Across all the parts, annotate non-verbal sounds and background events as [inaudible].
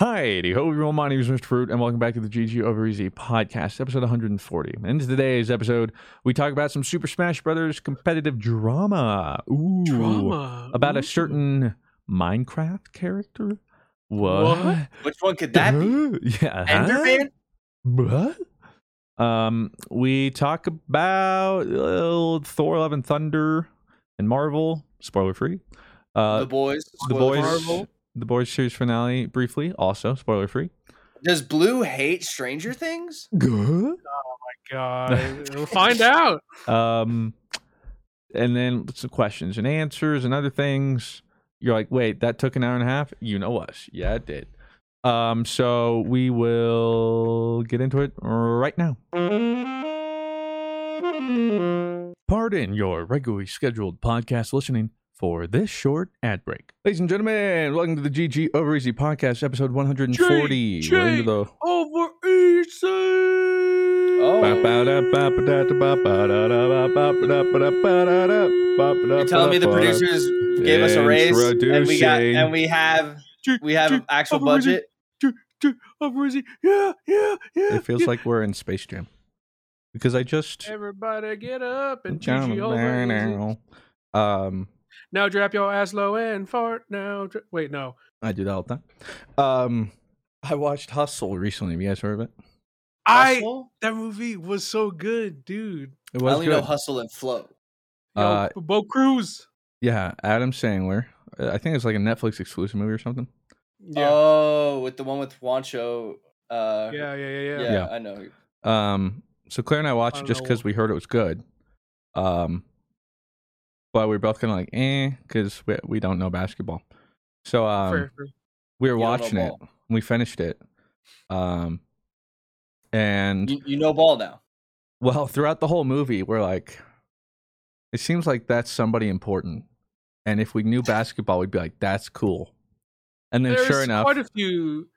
Hi, ho, everyone. My name is Mr. Fruit, and welcome back to the GG Over Easy podcast, episode 140. And in today's episode, we talk about some Super Smash Brothers competitive drama. Ooh, Drama. about a certain Minecraft character. What? What? Which one could that be? Uh, Yeah. Enderman? What? Um, we talk about uh, Thor: Love and Thunder and Marvel. Spoiler free. Uh, the boys. the boys. Marvel. The boys series finale briefly. Also spoiler free. Does Blue hate Stranger Things? Good. Oh my god, we'll find out. [laughs] Um, and then some questions and answers and other things. You're like, wait, that took an hour and a half. You know us, yeah, it did. Um, so we will get into it right now. Pardon your regularly scheduled podcast listening for this short ad break. Ladies and gentlemen, welcome to the GG Over Easy podcast, episode 140. We're into the over easy. Oh. You're telling me the producers gave us a raise and we got and we have we have actual budget. Ch- ch- Over easy. Yeah, yeah, yeah. It feels yeah. like we're in Space Jam because I just Everybody get up and GG over easy. um Now drop your ass low and fart. Now, dra- wait, no. I do that all the time. Um I watched Hustle recently. Have you guys heard of it? I Hustle? that movie was so good, dude. It was I was only know. Hustle and Flow. Yo, Uh, Bo Cruz. Yeah, Adam Sandler. I think it's like a Netflix exclusive movie or something. Yeah. Oh, with the one with Juancho. Uh, yeah, yeah, yeah, yeah, yeah. Yeah. I know. Um so Claire and I watched I it just because we heard it was good. Um but we were both kind of like, eh, because we, we don't know basketball. So um Fair, fair. we were You don't know watching it. ball. We finished it. Um and You, you know ball now. Well, throughout the whole movie, we're like, it seems like that's somebody important. And if we knew basketball, we'd be like, that's cool. And then There's sure enough, quite a few.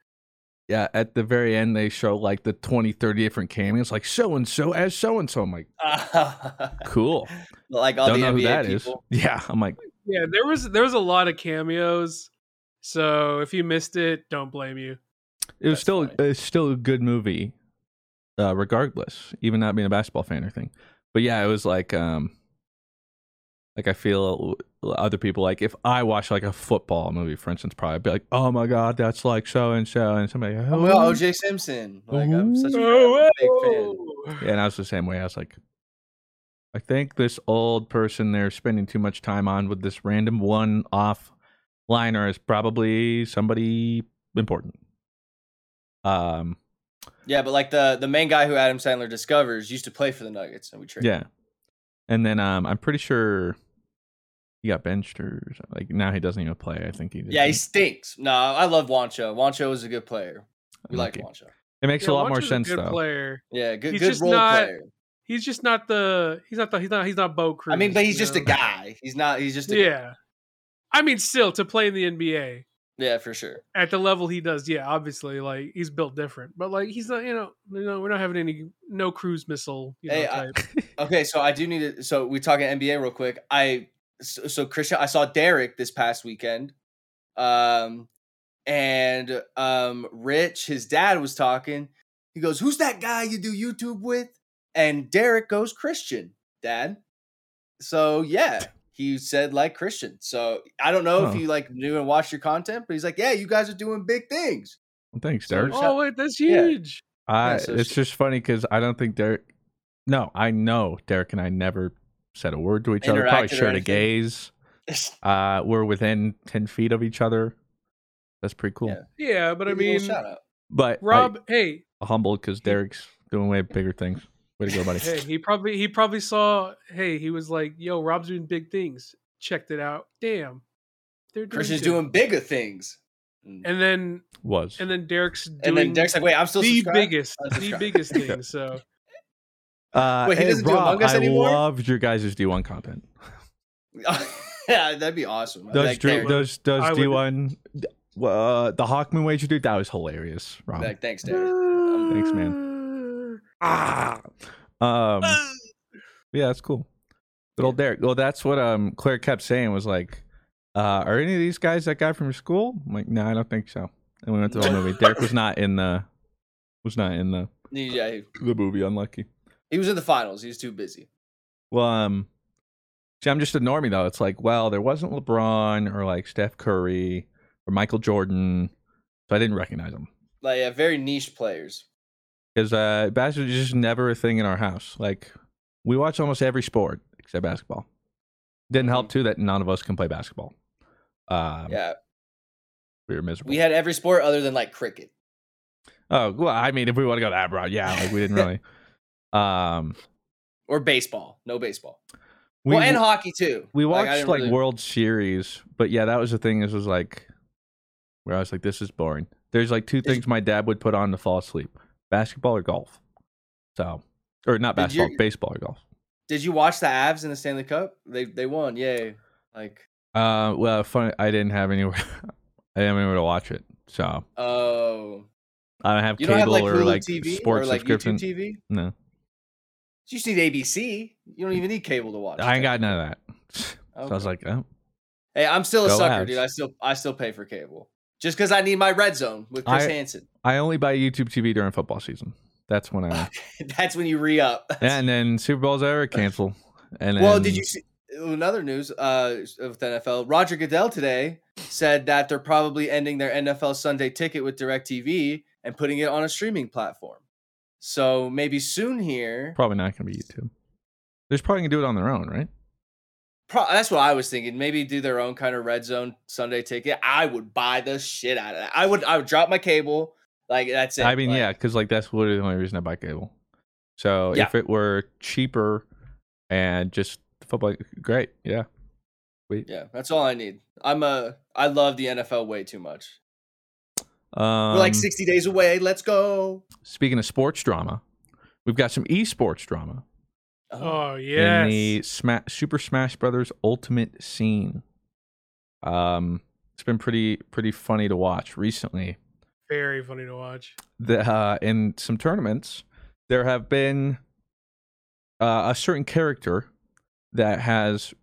Yeah, at the very end, they show like the 20, 30 different cameos, like so and so as so and so. I'm like, [laughs] cool. like all Don't the know NBA who that people. is. Yeah. I'm like, Yeah, there was there was a lot of cameos. So if you missed it, don't blame you. it was That's still, fine. it's still a good movie, uh, regardless, even not being a basketball fan or thing. But yeah, it was like, um, Like I feel other people like if I watch like a football movie, for instance, probably I'd be like, "Oh my god, that's like so and so," and somebody, oh, well, OJ Simpson. Like I'm such a oh, big fan. Yeah, and I was the same way. I was like, I think this old person they're spending too much time on with this random one-off liner is probably somebody important. Um, yeah, but like the the main guy who Adam Sandler discovers used to play for the Nuggets, and we traded. Yeah, and then um, I'm pretty sure he got benched or something. like now he doesn't even play. I think he. Yeah, he stinks. No, I love Juancho. Juancho is a good player. We like Juancho. It makes yeah, a lot more sense a good though. Player. Yeah, good, he's good role not, player. He's just not the. He's not the. He's not. He's not Bo Cruz. I mean, but he's just know? a guy. He's not. He's just. yeah. Guy. I mean, still to play in the NBA. Yeah, for sure. At the level he does, yeah, obviously, like he's built different, but like he's not, you know, you know, we're not having any no cruise missile. You know, hey, I, [laughs] okay, so I do need to. So we talking NBA real quick. I so, so Christian, I saw Derek this past weekend, um, and um, Rich, his dad was talking. He goes, "Who's that guy you do YouTube with?" And Derek goes, "Christian, Dad." So yeah, he said like Christian. So I don't know huh. if you like knew and watched your content, but he's like, yeah, you guys are doing big things. Well, thanks, Derek. oh wait, that's huge. Yeah. I, yeah, so it's just funny because I don't think Derek. No, I know Derek and I never said a word to each other. Probably shared a gaze. [laughs] Uh, we're within ten feet of each other. That's pretty cool. Yeah, yeah but I mean, but Rob, I, hey, humbled because Derek's doing way bigger things. Way to go, buddy. Hey, he probably he probably saw. Hey, he was like, "Yo, Rob's doing big things." Checked it out. Damn, they're doing Christian's good. doing bigger things. Mm. And then was and then Derek's doing and then Derek's like, "Wait, I'm still the biggest, the biggest [laughs] thing." So, uh, Wait, he hey, doesn't Rob, do Among Us anymore. I loved your guys' D1 content. [laughs] yeah, that'd be awesome. Those like, Drew, those those D1 uh, the Hawkmoon wager dude, that was hilarious. Rob. Like, thanks, Derek. Thanks, man [laughs] ah. Um, yeah, that's cool. Little old Derek. Well, that's what um Claire kept saying was like, uh, are any of these guys that guy from your school? I'm like, no, I don't think so. And we went to the movie. Derek was not in the was not in the [laughs] yeah the movie. Unlucky. He was in the finals. He was too busy. Well, um, see, I'm just a normie though. It's like, well, there wasn't LeBron or like Steph Curry or Michael Jordan, so I didn't recognize them. Like, yeah, very niche players because uh, basketball is just never a thing in our house. Like we watch almost every sport except basketball. Didn't help mm-hmm. too that none of us can play basketball. Um, yeah, we were miserable. We had every sport other than like cricket. Oh well, I mean, if we want to go that broad, yeah, like we didn't [laughs] really. Um, or baseball, no baseball. We, well, and hockey too. We watched like, like really... World Series, but yeah, that was the thing. This was like where I was like, this is boring. There's like two things my dad would put on to fall asleep basketball or golf. So, or not basketball, baseball or golf. Did you watch the Avs in the Stanley Cup? They they won. Yay! Like, uh, well, funny. I didn't have anywhere. [laughs] I didn't have anywhere to watch it. So. Oh. I don't have you cable don't have, like, or like TV sports or, like, subscription. YouTube TV. No. You just need ABC. You don't even need cable to watch. I ain't got none of that. Okay. [laughs] So I was like, oh. Hey, I'm still a sucker, dude. I still I still pay for cable just because I need my red zone with Chris I, Hansen. I only buy YouTube TV during football season. That's when I. [laughs] That's when you re up. [laughs] and then Super Bowl's ever cancel. And well, then, did you see another news uh, of the NFL? Roger Goodell today said that they're probably ending their NFL Sunday ticket with DirecTV and putting it on a streaming platform. So maybe soon here. Probably not going to be YouTube. They're probably going to do it on their own, right? Pro- that's what I was thinking. Maybe do their own kind of red zone Sunday ticket. I would buy the shit out of that. I would. I would drop my cable. Like that's it. I mean, like, yeah, because like that's literally the only reason I buy cable. So yeah. if it were cheaper and just football, great. Yeah. Sweet. Yeah, that's all I need. I'm a. I love the NFL way too much. Um, We're like 60 days away. Let's go. Speaking of sports drama, we've got some esports drama. Oh yeah. In the Sma- Super Smash Brothers Ultimate scene. Um, it's been pretty pretty funny to watch recently. Very funny to watch. The uh, in some tournaments, there have been uh, a certain character that has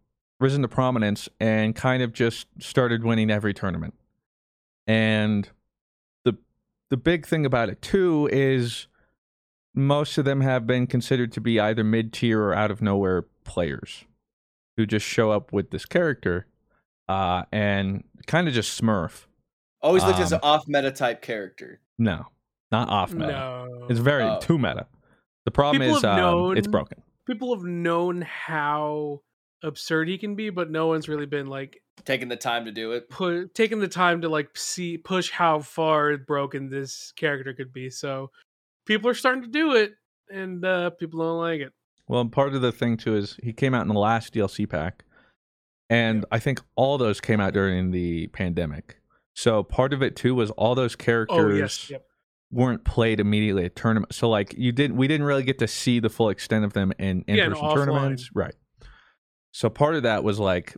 risen to prominence and kind of just started winning every tournament. And the the big thing about it too is most of them have been considered to be either mid tier or out of nowhere players. who just show up with this character uh, and kind of just smurf. Always looked as an Um, off meta type character. No, not off meta. No. It's very Oh. too meta. The problem People is have um, it's broken. People have known how absurd he can be, but no one's really been like Taking the time to do it. put taking the time to like see push how far broken this character could be. So people are starting to do it, and uh people don't like it. Well, and part of the thing too is he came out in the last DLC pack, and I think all those came out during the pandemic. So part of it too was all those characters Oh yes, yep. weren't played immediately at tournament. So like you didn't, we didn't really get to see the full extent of them in in Yeah, and person offline. tournaments, right? So part of that was like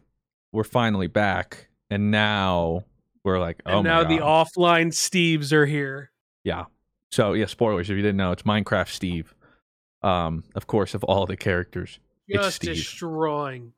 we're finally back, and now we're like, oh and my now the offline Steves are here. Yeah. So yeah, spoilers if you didn't know, it's Minecraft Steve. Um, of course, of all the characters, it's Steve. destroying.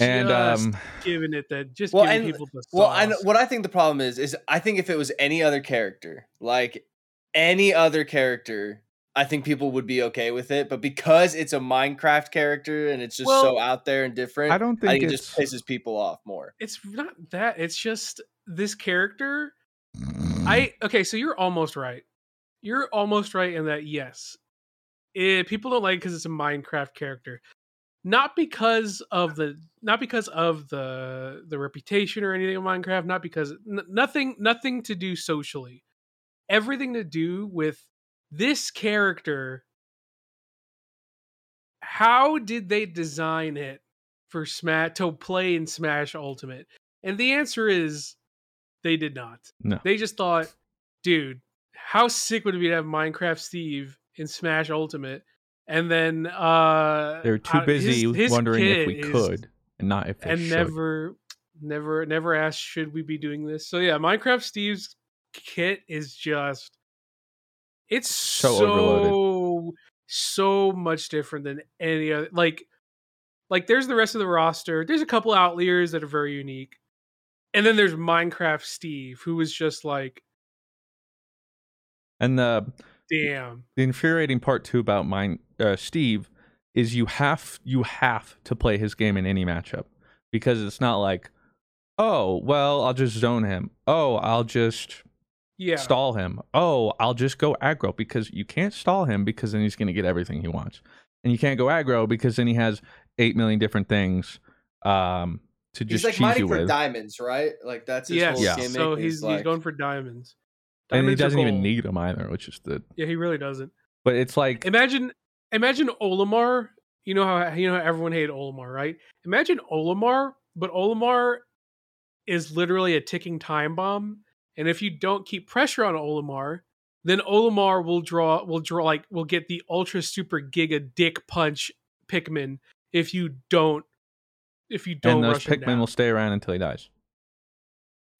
and um, giving it that just Well, giving and- people the sauce. Well, I what I think the problem is is I think if it was any other character, like any other character, I think people would be okay with it. But because it's a Minecraft character and it's just so out there and different, I don't I think think it just pisses people off more. it's not that. It's just this character. Mm. I okay, so you're almost right. You're almost right in that yes, eh, people don't like because it's a Minecraft character, not because of the not because of the the reputation or anything of Minecraft, not because n- nothing nothing to do socially, everything to do with this character. How did they design it for Smash to play in Smash Ultimate? And the answer is they did not. No. They just thought, dude, how sick would it be to have Minecraft Steve in Smash Ultimate? And then uh They're too uh, his- busy his wondering if we is- could, and not if they and should. never never never asked should we be doing this. So yeah, Minecraft Steve's kit is just it's So so overloaded. so much different than any other like like there's the rest of the roster. There's a couple outliers that are very unique. And then there's Minecraft Steve, who was just like, And the damn. the infuriating part too about mine, uh, Steve, is you have you have to play his game in any matchup because it's not like, oh well, I'll just zone him. Oh, I'll just Yeah. stall him. Oh, I'll just go aggro because you can't stall him because then he's going to get everything he wants, and you can't go aggro because then he has eight million different things um, to He's just like cheese mining you for with, diamonds, right? Like that's his Yes. whole Yeah. gimmick. So is he's like, he's going for diamonds. and he doesn't even need them either, which is the. Yeah, he really doesn't. But it's like Imagine imagine Olimar. You know how you know how everyone hated Olimar, right? Imagine Olimar, but Olimar is literally a ticking time bomb. And if you don't keep pressure on Olimar, then Olimar will draw will draw like will get the ultra super giga dick punch Pikmin if you don't if you don't and those rush him Pikmin will stay around until he dies.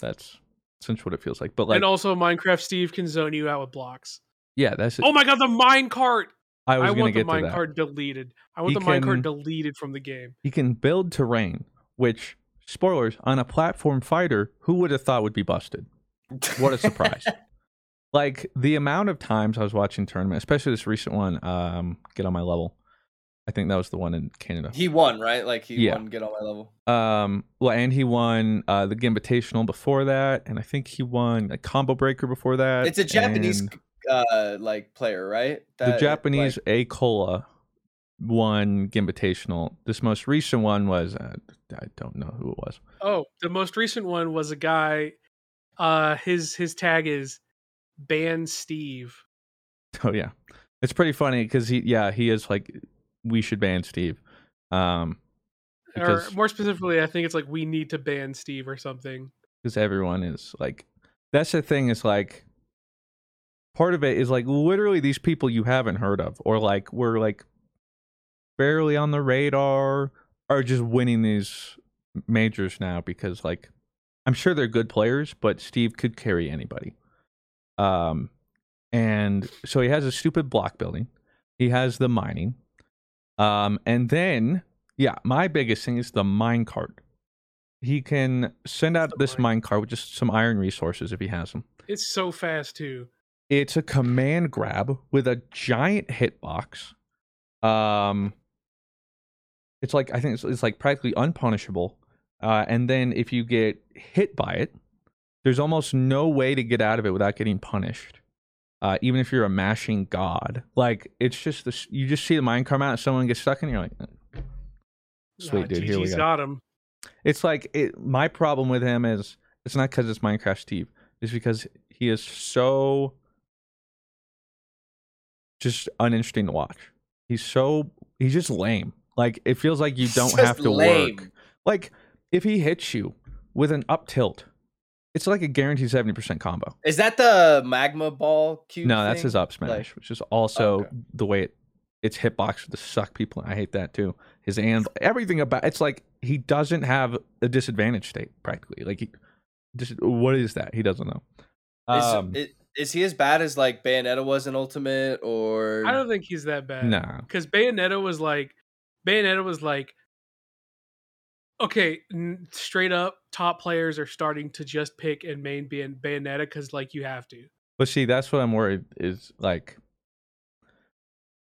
That's essentially what it feels like. But like, and also Minecraft Steve can zone you out with blocks. yeah, that's. Oh my god, the mine cart! I was I want the mine cart deleted. I want He the mine cart deleted from the game. He can build terrain, which spoilers on a platform fighter. Who would have thought would be busted? What a surprise! [laughs] like the amount of times I was watching tournament, especially this recent one, um, get on my level. I think that was the one in Canada. he won, right? Like he Yeah. won get on my level. Um, well, and he won uh, the Invitational before that, and I think he won a Combo Breaker before that. It's a Japanese and uh like player, right? the Japanese like- Acola won Invitational. This most recent one was uh, I don't know who it was. Oh, the most recent one was a guy. Uh, his his tag is ban Steve. Oh yeah, it's pretty funny because he yeah he is like we should ban Steve. Um, Or more specifically, I think it's like we need to ban Steve or something. because everyone is like that's the thing is like part of it is like literally these people you haven't heard of or like we're like barely on the radar are just winning these majors now because like I'm sure they're good players, but Steve could carry anybody. Um and so he has a stupid block building. He has the mining. Um and then yeah, my biggest thing is the mine cart. He can send out this mine? mine cart with just some iron resources if he has them. It's so fast too. It's a command grab with a giant hitbox. Um, It's like I think it's, it's like practically unpunishable. Uh, and then if you get hit by it, there's almost no way to get out of it without getting punished. Uh, even if you're a mashing god, like it's just this, you just see the mine come out, and someone gets stuck, and you're like, "Eh, sweet Nah, dude, here we go. got him. It's like it, my problem with him is it's not because it's Minecraft Steve. It's because he is so just uninteresting to watch. He's so he's just lame. Like it feels like you don't have to lame. work. Like if he hits you with an up tilt, it's like a guaranteed seventy percent combo. Is that the magma ball cube? no, that's his up smash, Like- which is also Okay. the way it it's hitbox to suck people. I hate that too. His and everything about it's like he doesn't have a disadvantage state practically. Like he just what is that? He doesn't know. Is, Um, i- is he as bad as like Bayonetta was in Ultimate or I don't think he's that bad. Nah. because Bayonetta was like, Bayonetta was like, okay, n- straight up, top players are starting to just pick and main being Bayonetta because like you have to. But see, that's what I'm worried is like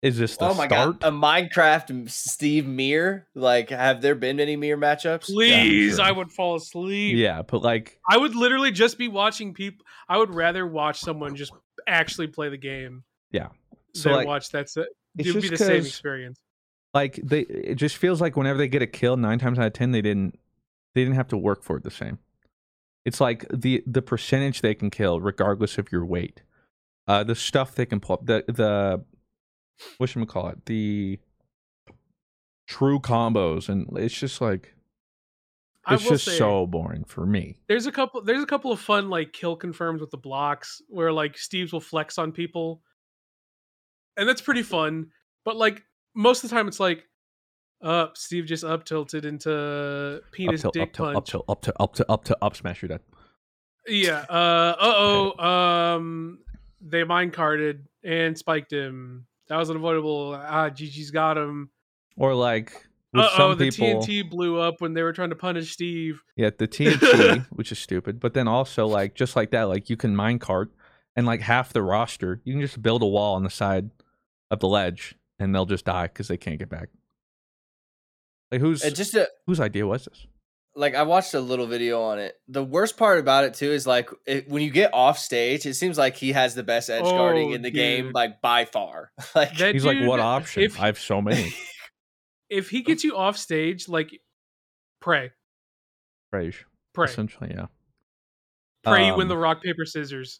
is this the Oh my start? god, a Minecraft Steve Mir. Like, have there been any Mir matchups? Please, sure. I would fall asleep. yeah, but like I would literally just be watching people. I would rather watch someone just actually play the game yeah. So than like watch that. It it's would be the same experience. Like they it just feels like whenever they get a kill, nine times out of ten they didn't they didn't have to work for it the same. It's like the the percentage they can kill regardless of your weight. Uh the stuff they can pull up the the what should we call it? The true combos and it's just like it's just say, so boring for me. there's a couple. There's a couple of fun like kill confirms with the blocks where like Steve's will flex on people, and that's pretty fun. But like most of the time, it's like, uh, Steve just up tilted into penis up tilt, dick up tilt, punch. up up tilt, up tilt, up tilt, up smash your dad. Yeah. Uh oh. [laughs] Um they mine carded and spiked him. That was unavoidable. Ah, GG's got him. Or like with oh, the people, TNT blew up when they were trying to punish Steve. yeah, the [laughs] TNT, which is stupid. But then also like just like that, like you can mine cart and like half the roster, you can just build a wall on the side of the ledge, and they'll just die because they can't get back. Like who's It just a, whose idea was this? like I watched a little video on it. The worst part about it too is like it, when you get off stage, it seems like he has the best edge guarding Oh, in the game, like by far. [laughs] like That He's like, what option? If, I have so many. [laughs] if he gets you off stage, like pray. Rage, Pray. essentially, yeah. Pray you win Um, the rock, paper, scissors.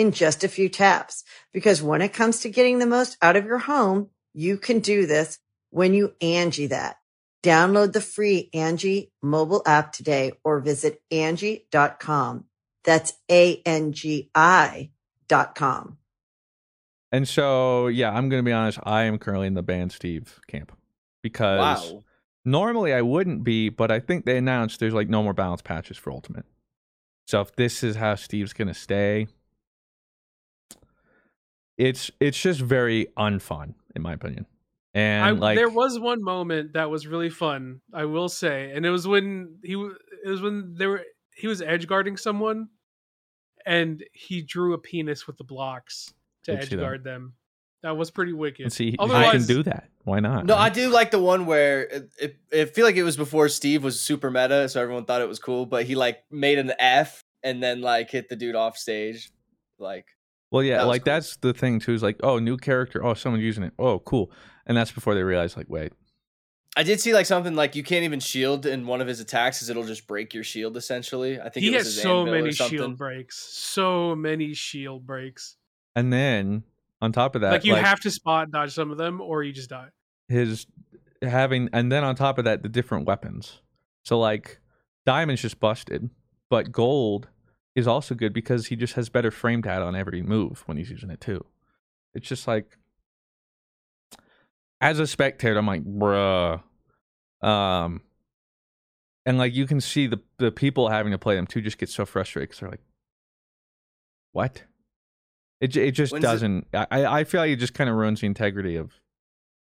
in just a few taps. Because when it comes to getting the most out of your home, you can do this when you Angi that. Download the free Angi mobile app today or visit Angi.com. That's A-N-G-I dot com. And so, yeah, I'm going to be honest. I am currently in the band Steve camp because Wow. normally I wouldn't be, but I think they announced there's like no more balance patches for Ultimate. So if this is how Steve's going to stay, it's it's just very unfun in my opinion. And I, like there was one moment that was really fun, I will say, and it was when he it was when they were he was edge guarding someone, and he drew a penis with the blocks to edge guard them. That was pretty wicked. and see, I can do that. Why not? No, right? I do like the one where it, it, it feel like it was before Steve was super meta, so everyone thought it was cool. But he like made an F and then like hit the dude off stage, like Well, yeah, That like cool. that's the thing too. Is like, oh, new character. Oh, someone's using it. Oh, cool. And that's before they realize, like, wait, I did see like something like you can't even shield in one of his attacks because it'll just break your shield. Essentially, I think he it was has his so many shield breaks, so many shield breaks. and then on top of that, like you have to spot dodge some of them, or you just die. his having, and then on top of that, the different weapons. So like, diamond's just busted, but gold is also good because he just has better frame data on every move when he's using it too. It's just like, as a spectator, I'm like, bruh. Um, and like you can see the the people having to play them too just get so frustrated because they're like, what? It it just When's doesn't. I I I feel like it just kind of ruins the integrity of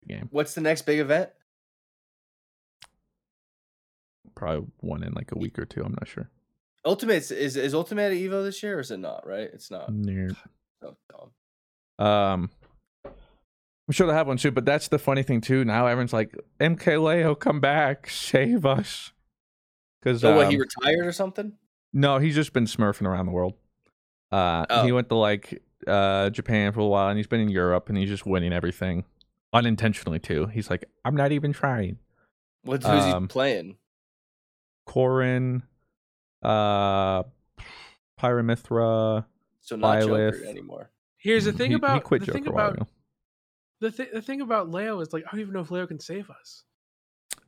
the game. What's the next big event? Probably one in like a week or two. I'm not sure. Ultimate is is Ultimate at Evo this year or is it not? Right, it's not. Near. Oh, dumb. Um, I'm sure they'll have one soon. But that's the funny thing too. Now everyone's like, MK Leo, come back, save us. Because So what? He retired or something? No, he's just been smurfing around the world. Uh, Oh. he went to like uh Japan for a while, and he's been in Europe, and he's just winning everything unintentionally too. He's like, I'm not even trying. What? Who's Um, he playing? Corrin, uh, Pyra/Mythra. So not Joker anymore. Here's the thing he, about he quit the Joker thing about ago. the th- the thing about Leo is like I don't even know if Leo can save us.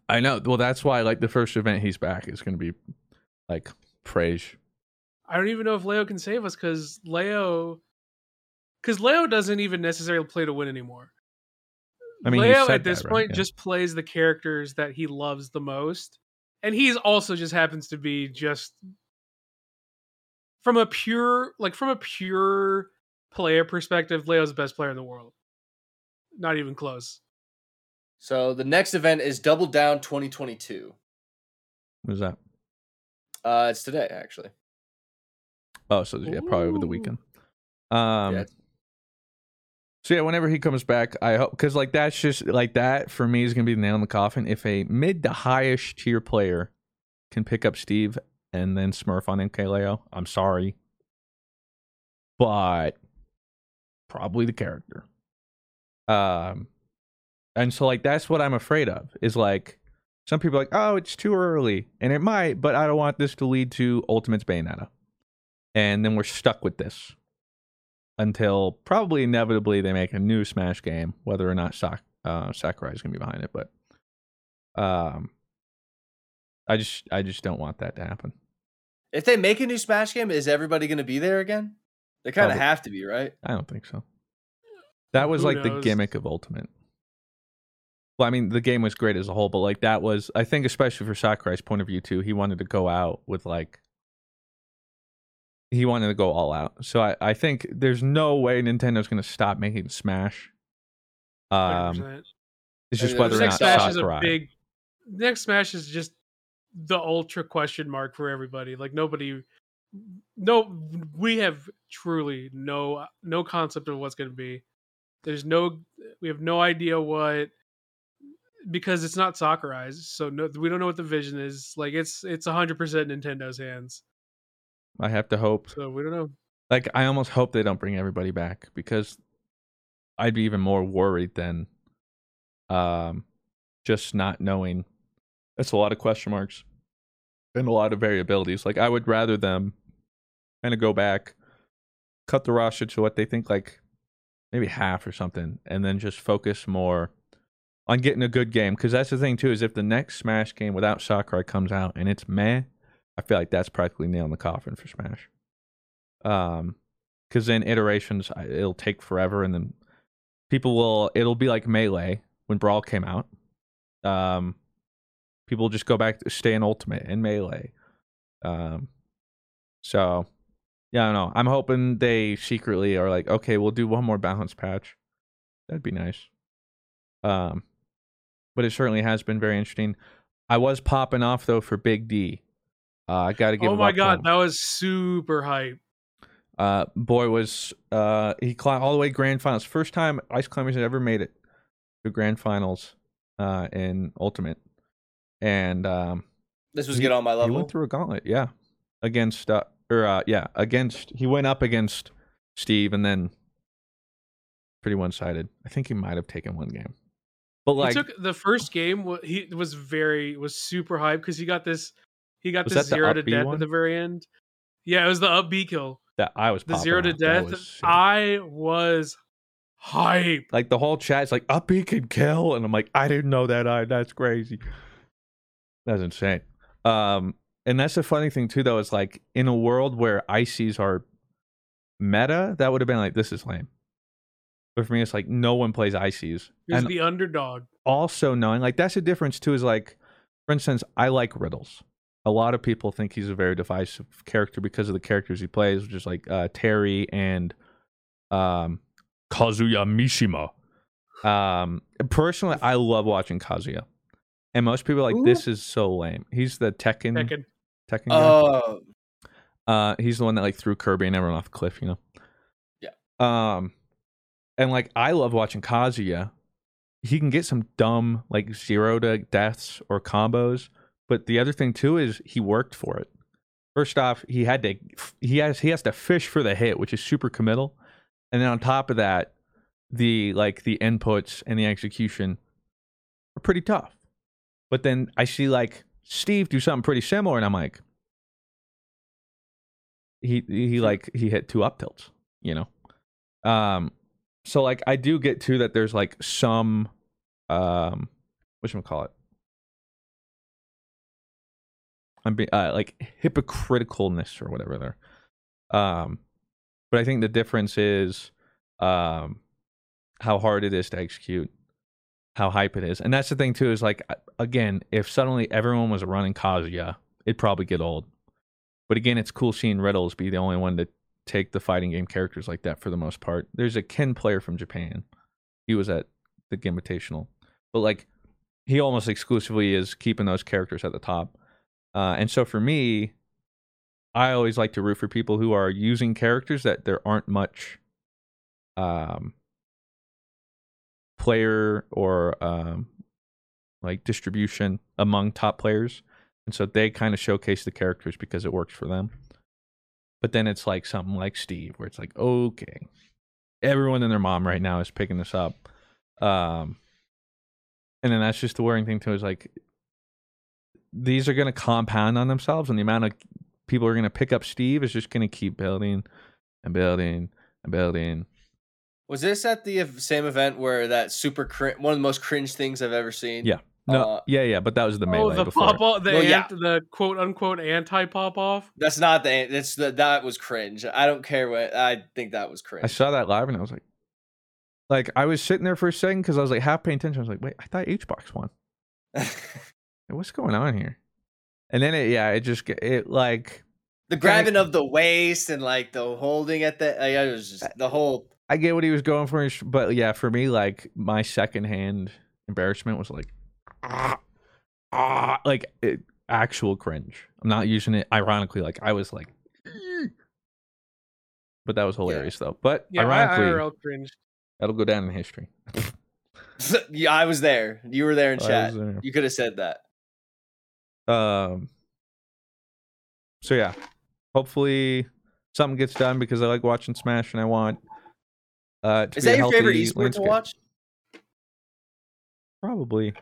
I know. Well, that's why like the first event he's back is going to be like praise. I don't even know if Leo can save us because Leo, because Leo doesn't even necessarily play to win anymore. I mean, Leo at this that, right? point Yeah. just plays the characters that he loves the most, and he's also just happens to be just from a pure like from a pure player perspective, Leo's the best player in the world. Not even close. So the next event is Double Down 2022. What is that? Uh, it's today actually. Oh, so yeah, probably over the weekend. Um. Yeah. So yeah, whenever he comes back, I hope because like that's just like that for me is gonna be the nail in the coffin. If a mid to highish tier player can pick up Steve and then Smurf on MKLeo, I'm sorry, but probably the character. Um, and so like that's what I'm afraid of is like some people like, oh, it's too early, and it might, but I don't want this to lead to Ultimate's Bayonetta, and then we're stuck with this until probably inevitably they make a new Smash game, whether or not Sak- uh, Sakurai is going to be behind it. But um, I just I just don't want that to happen. If they make a new Smash game, is everybody going to be there again? They kind of have to be, right? I don't think so. That was Who like the gimmick of Ultimate. Well, I mean, the game was great as a whole, but like that was, I think, especially for Sakurai's point of view too, he wanted to go out with like, he wanted to go all out. So I, I think there's no way Nintendo's going to stop making Smash. Um, 100%. it's just And whether or next not Smash is a big. Next Smash is just the ultra question mark for everybody. Like nobody, no, we have truly no no concept of what's going to be. There's no, we have no idea what because it's not Sakurai's, so no, we don't know what the vision is. Like it's it's hundred percent Nintendo's hands, I have to hope. so we don't know. Like, I almost hope they don't bring everybody back because I'd be even more worried than um, just not knowing. It's a lot of question marks and a lot of variabilities. Like, I would rather them kind of go back, cut the roster to what they think, like maybe half or something, and then just focus more on getting a good game because that's the thing too is if the next Smash game without Sakurai comes out and it's meh, I feel like that's practically nail in the coffin for Smash. Um, because then iterations it'll take forever, and then people will it'll be like Melee when Brawl came out. Um, people just go back to stay in Ultimate and Melee. Um, so yeah, I don't know. I'm hoping they secretly are like, okay, we'll do one more balance patch. That'd be nice. Um, but it certainly has been very interesting. I was popping off though for Big D. Uh, I got to give. Oh my god, that was super hype. Uh, boy was uh he climbed all the way grand finals. First time ice climbers had ever made it to grand finals uh in ultimate, and um This was he- good on my level. He went through a gauntlet, yeah, against uh or uh yeah against he went up against Steve and then pretty one sided. I think he might have taken one game, but like he took the first game. wa- He was very was super hype because he got this. He got Was the zero to death one? at the very end. Yeah, it was the up B kill. that I was The zero to death. was. I was hype. like the whole chat's like up he can kill and i'm like i didn't know that i that's crazy that's insane um and that's the funny thing too though is like in a world where ices are meta that would have been like this is lame but for me it's like no one plays ices He and the underdog. also knowing like that's the difference too is like for instance i like riddles a lot of people think he's a very divisive character because of the characters he plays which is like uh terry and um kazuya mishima um personally i love watching kazuya and most people are like Who? this is so lame he's the tekken Tekken. tekken guy. Oh, Uh, he's the one that like threw Kirby and everyone off the cliff, you know. Yeah. Um, and like I love watching Kazuya. He can get some dumb like zero to deaths or combos, but the other thing too is he worked for it. First off, he had to he has he has to fish for the hit, which is super committal, and then on top of that, the like the inputs and the execution are pretty tough. But then I see like Steve do something pretty similar, and I'm like, he he like he hit two up tilts, you know. Um so like I do get to that there's like some um what should call it? I'm be uh, like hypocriticalness or whatever there. Um but I think the difference is um how hard it is to execute, how hype it is. And that's the thing too is like again, if suddenly everyone was running Kazuya, it'd probably get old. But again, it's cool seeing Riddles be the only one to take the fighting game characters like that for the most part. There's a Ken player from Japan. He was at the Invitational. But like he almost exclusively is keeping those characters at the top. Uh, and so for me, I always like to root for people who are using characters that there aren't much um player or um like distribution among top players. And so they kind of showcase the characters because it works for them. But then it's like something like steve where it's like okay everyone and their mom right now is picking this up. Um and then that's just the worrying thing too is like these are going to compound on themselves and the amount of people are going to pick up steve is just going to keep building and building and building was this at the same event where that super cr- one of the most cringe things I've ever seen? Yeah. no Uh, yeah yeah but that was the main. oh, melee the before pop off, the, Well, yeah. ant- the quote unquote anti pop off. That's not the. That's the. That was cringe. I don't care what. I think that was cringe. I saw that live and I was like, like I was sitting there for a second because I was like half paying attention. I was like, wait, I thought HBox won. [laughs] Like, What's going on here? And then it, yeah, it just it like the grabbing of the waist and like the holding at the. Like, it was just the whole. I get what he was going for, but yeah, for me, like my secondhand embarrassment was like, ah, [laughs] ah, like it, actual cringe. I'm not using it ironically. Like I was like, "Eek." but that was hilarious though. But Yeah, I, ironically, IRL cringe. that'll go down in history. [laughs] yeah, I was there. You were there in I chat. there. You could have said that. Um. So yeah, hopefully something gets done because I like watching Smash and I want. Uh, to Is that your favorite esport to watch? Probably.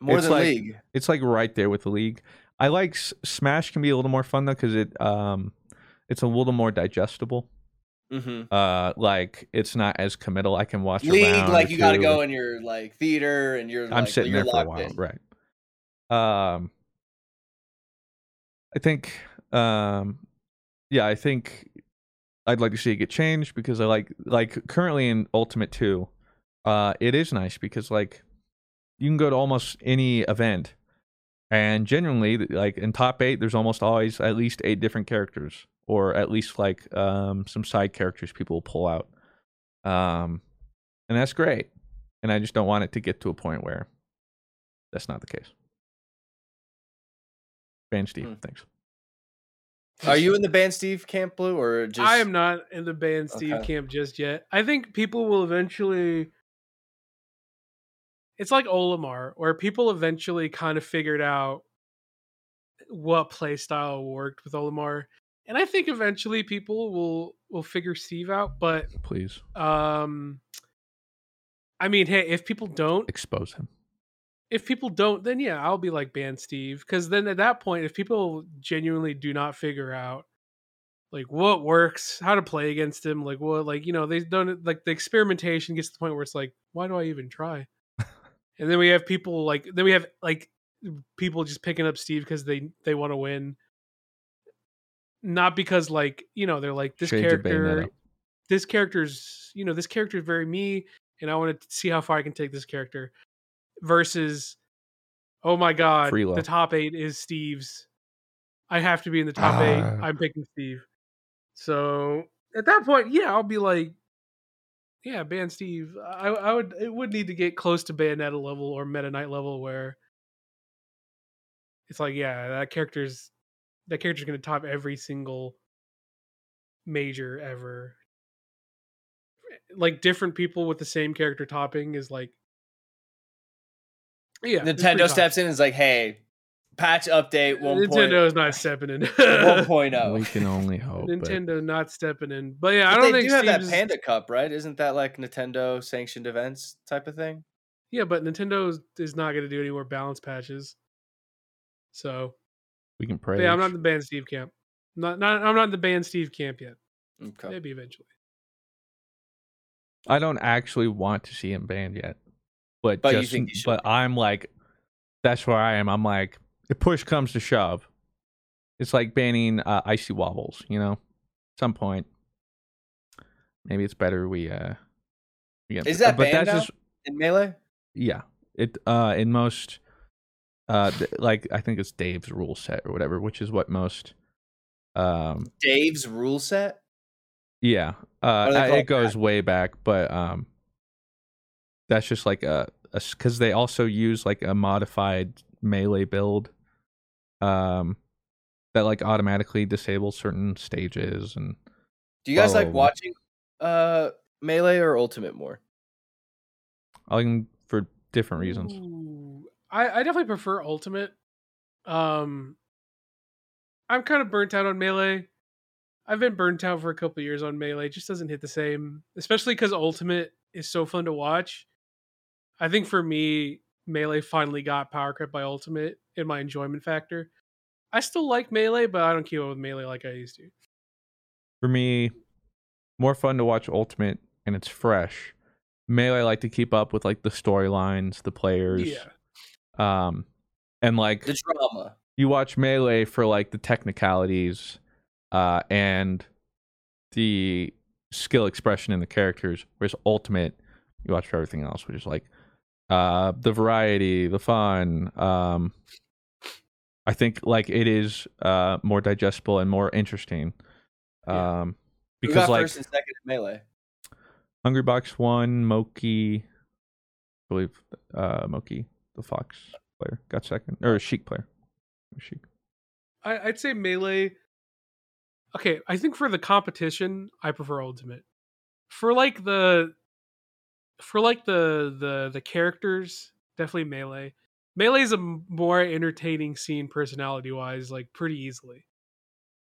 More It's than like- League. It's like right there with the league. I like S- Smash can be a little more fun though because it um, it's a little more digestible. Mm-hmm. Uh, like it's not as committal. I can watch League, like you got to go in your like theater, and you're. I'm like, sitting you're there for a while, in. right? Um, I think, um, yeah, I think I'd like to see it get changed because I like like currently in Ultimate Two, uh, it is nice because like you can go to almost any event, and generally like in top eight, there's almost always at least eight different characters, or at least like um some side characters people will pull out, um, and that's great. And I just don't want it to get to a point where that's not the case. Ban Steve, Hmm. thanks. Are you in the band Steve camp, Blue, or just? I am not in the band Steve Okay. camp just yet. I think people will eventually. It's like Olimar, where people eventually kind of figured out what play style worked with Olimar, and I think eventually people will will figure Steve out. But Please um, I mean, hey, if people don't, expose him. If people don't, then yeah, I'll be like ban Steve. Because then at that point, if people genuinely do not figure out like what works, how to play against him, like what, like you know, they don't like the experimentation gets to the point where it's like, why do I even try? [laughs] and then we have people like, then we have like people just picking up Steve because they they want to win, not because like you know they're like this of character, this character's you know this character is very me, and I want to see how far I can take this character versus oh my god Freelo. the top eight is steve's. I have to be in the top eight. Ah. i'm picking steve. So at that point yeah i'll be like yeah ban steve. I, I would it would need to get close to bayonetta level or meta knight level where it's like yeah that character's that character's gonna top every single major ever. Like different people with the same character topping is like yeah Nintendo steps in and is like, "Hey, patch update uh, one Nintendo is not stepping in. 1.0. [laughs] We can only hope. but- Nintendo not stepping in. But yeah, I don't they think do have that Panda Cup, right? Isn't that like Nintendo sanctioned events type of thing? Yeah, but Nintendo is- is not going to do any more balance patches. So we can pray. yeah, I'm not in the ban Steve camp. Not not I'm not in the ban Steve camp yet. Okay. Maybe eventually. I don't actually want to see him banned yet, but, But just, think he should but I'm like, that's where I am. I'm like, if push comes to shove, it's like banning uh, IC wobbles. You know, at some point, maybe it's better we uh. we get- Is that but banned that's just In Melee? yeah. It uh in most uh th- like I think it's Dave's rule set or whatever, which is what most um Dave's rule set? Yeah, uh, I- it goes way back, but um, that's just like a because they also use like a modified melee build, um, that like automatically disables certain stages and Do you guys blah, like blah, blah. watching uh Melee or Ultimate more? I can for different reasons. Ooh, I, I definitely prefer Ultimate. Um, I'm kind of burnt out on Melee. I've been burnt out for a couple years on Melee. It just doesn't hit the same, especially because Ultimate is so fun to watch. I think for me, Melee finally got power crept by Ultimate in my enjoyment factor. I still like Melee, but I don't keep up with Melee like I used to. For me, more fun to watch Ultimate and it's fresh. Melee I like to keep up with like the storylines, the players, Yeah. um, and like The drama. you watch melee for like the technicalities uh and the skill expression in the characters whereas ultimate you watch for everything else which is like uh the variety the fun um i think like it is uh more digestible and more interesting Yeah. um because like first and second in Melee? Hungrybox one Moky i believe uh Moky the fox player got second or sheik player sheik I, I'd say melee. Okay, I think for the competition, I prefer ultimate. For like the, for like the the the characters, definitely melee. Melee is a more entertaining scene personality wise, like pretty easily.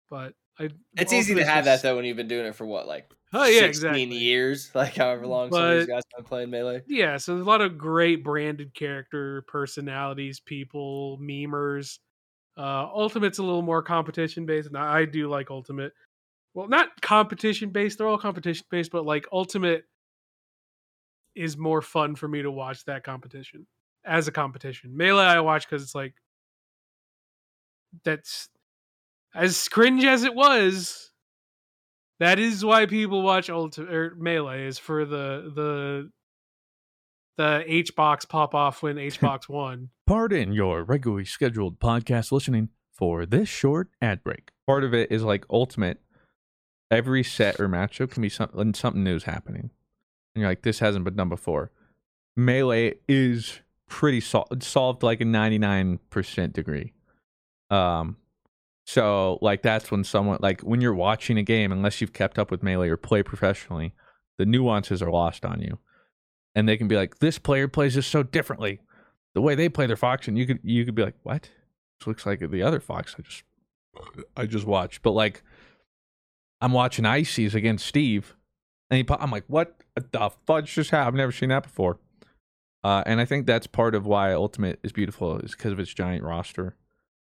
But I, It's easy to have that though when you've been doing it for what, like Oh yeah, 16 exactly. years, [laughs] like however long some of these guys have been playing Melee. Yeah, so there's a lot of great branded character personalities, people, memers. Uh, Ultimate's a little more competition based, and I I do like Ultimate. well, not competition based. They're all competition based, but like Ultimate is more fun for me to watch that competition as a competition. Melee I watch because it's like that's as cringe as it was. That is why people watch Ultimate or Melee is for the the the H box pop off when [laughs] H box won. Pardon your regularly scheduled podcast listening for this short ad break. Part of it is like ultimate. Every set or matchup can be something something new is happening, and you're like, this hasn't been done before. Melee is pretty sol- solved like a 99% degree. Um, so like that's when someone like when you're watching a game, unless you've kept up with melee or play professionally, the nuances are lost on you, and they can be like, this player plays this so differently. The way they play their fox, and you could you could be like, what? This looks like the other fox I just I just watched. But like, I'm watching Ices against Steve, and he I'm like, what the fudge just happened? I've never seen that before. Uh, and I think that's part of why Ultimate is beautiful is because of its giant roster.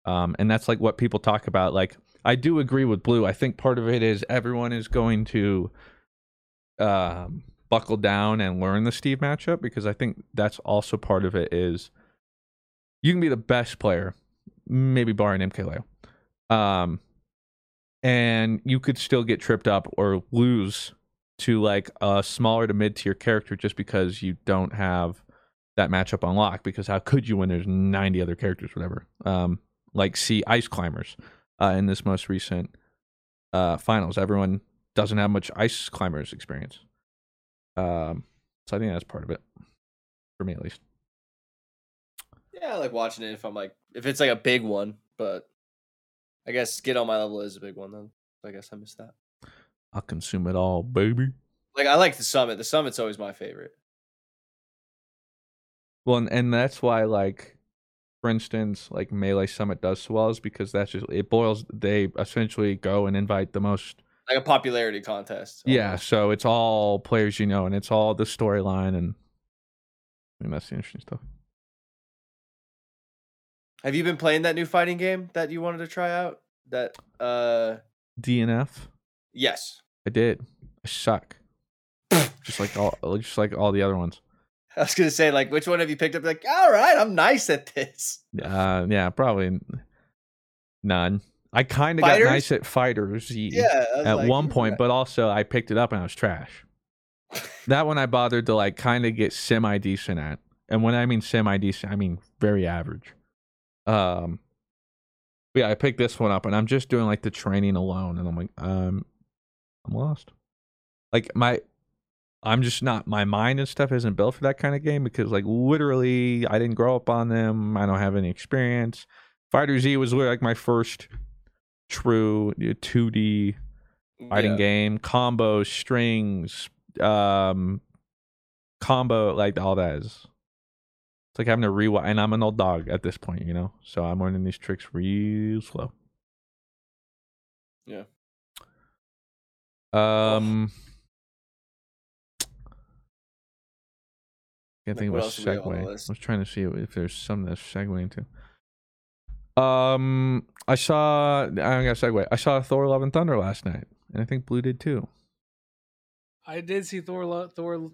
Um, and that's like what people talk about. Like, I do agree with Blue. I think part of it is everyone is going to um, buckle down and learn the Steve matchup because I think that's also part of it is you can be the best player, maybe barring MK Leo, um, and you could still get tripped up or lose to like a smaller to mid tier character just because you don't have that matchup unlocked. Because how could you when there's 90 other characters, whatever? Um, like see ice climbers uh, in this most recent uh, finals. Everyone doesn't have much ice climbers experience. Um, so I think that's part of it for me at least. Yeah, I like watching it if I'm like if it's like a big one, but I guess get on my level is a big one then. I guess I missed that. I'll consume it all, baby. Like I like the summit. The summit's always my favorite. Well, and, and that's why like for instance, like Melee Summit does so well is because that's just it boils. They essentially go and invite the most like a popularity contest. Yeah, so it's all players you know, and it's all the storyline, and I mean that's the interesting stuff. Have you been playing that new fighting game that you wanted to try out? That uh DNF. Yes, I did. I suck. just like all, [laughs] just like all the other ones. I was gonna say, like, which one have you picked up? Like, all right, I'm nice at this. Uh, yeah, probably none. I kind of got nice at fighters Yeah, at like, one point, that?" but also I picked it up and I was trash. [laughs] that one I bothered to like kind of get semi decent at, and when I mean semi decent, I mean very average. Um, yeah, I picked this one up and I'm just doing like the training alone, and I'm like, um, I'm lost. Like my, I'm just not. My mind and stuff isn't built for that kind of game because like literally, I didn't grow up on them. I don't have any experience. Fighter Z was like my first true 2D fighting Yeah. game. Combos, strings, um, combo, like all that is. It's like having to rewind, and I'm an old dog at this point, you know. So I'm learning these tricks real slow. Yeah. Um, can't think of a else do we have on the segue. I was trying to see if there's something that's segueing to. Um, I saw. I don't got to segue. I saw Thor: Love and Thunder last night, and I think Blue did too. I did see Thor. Thor.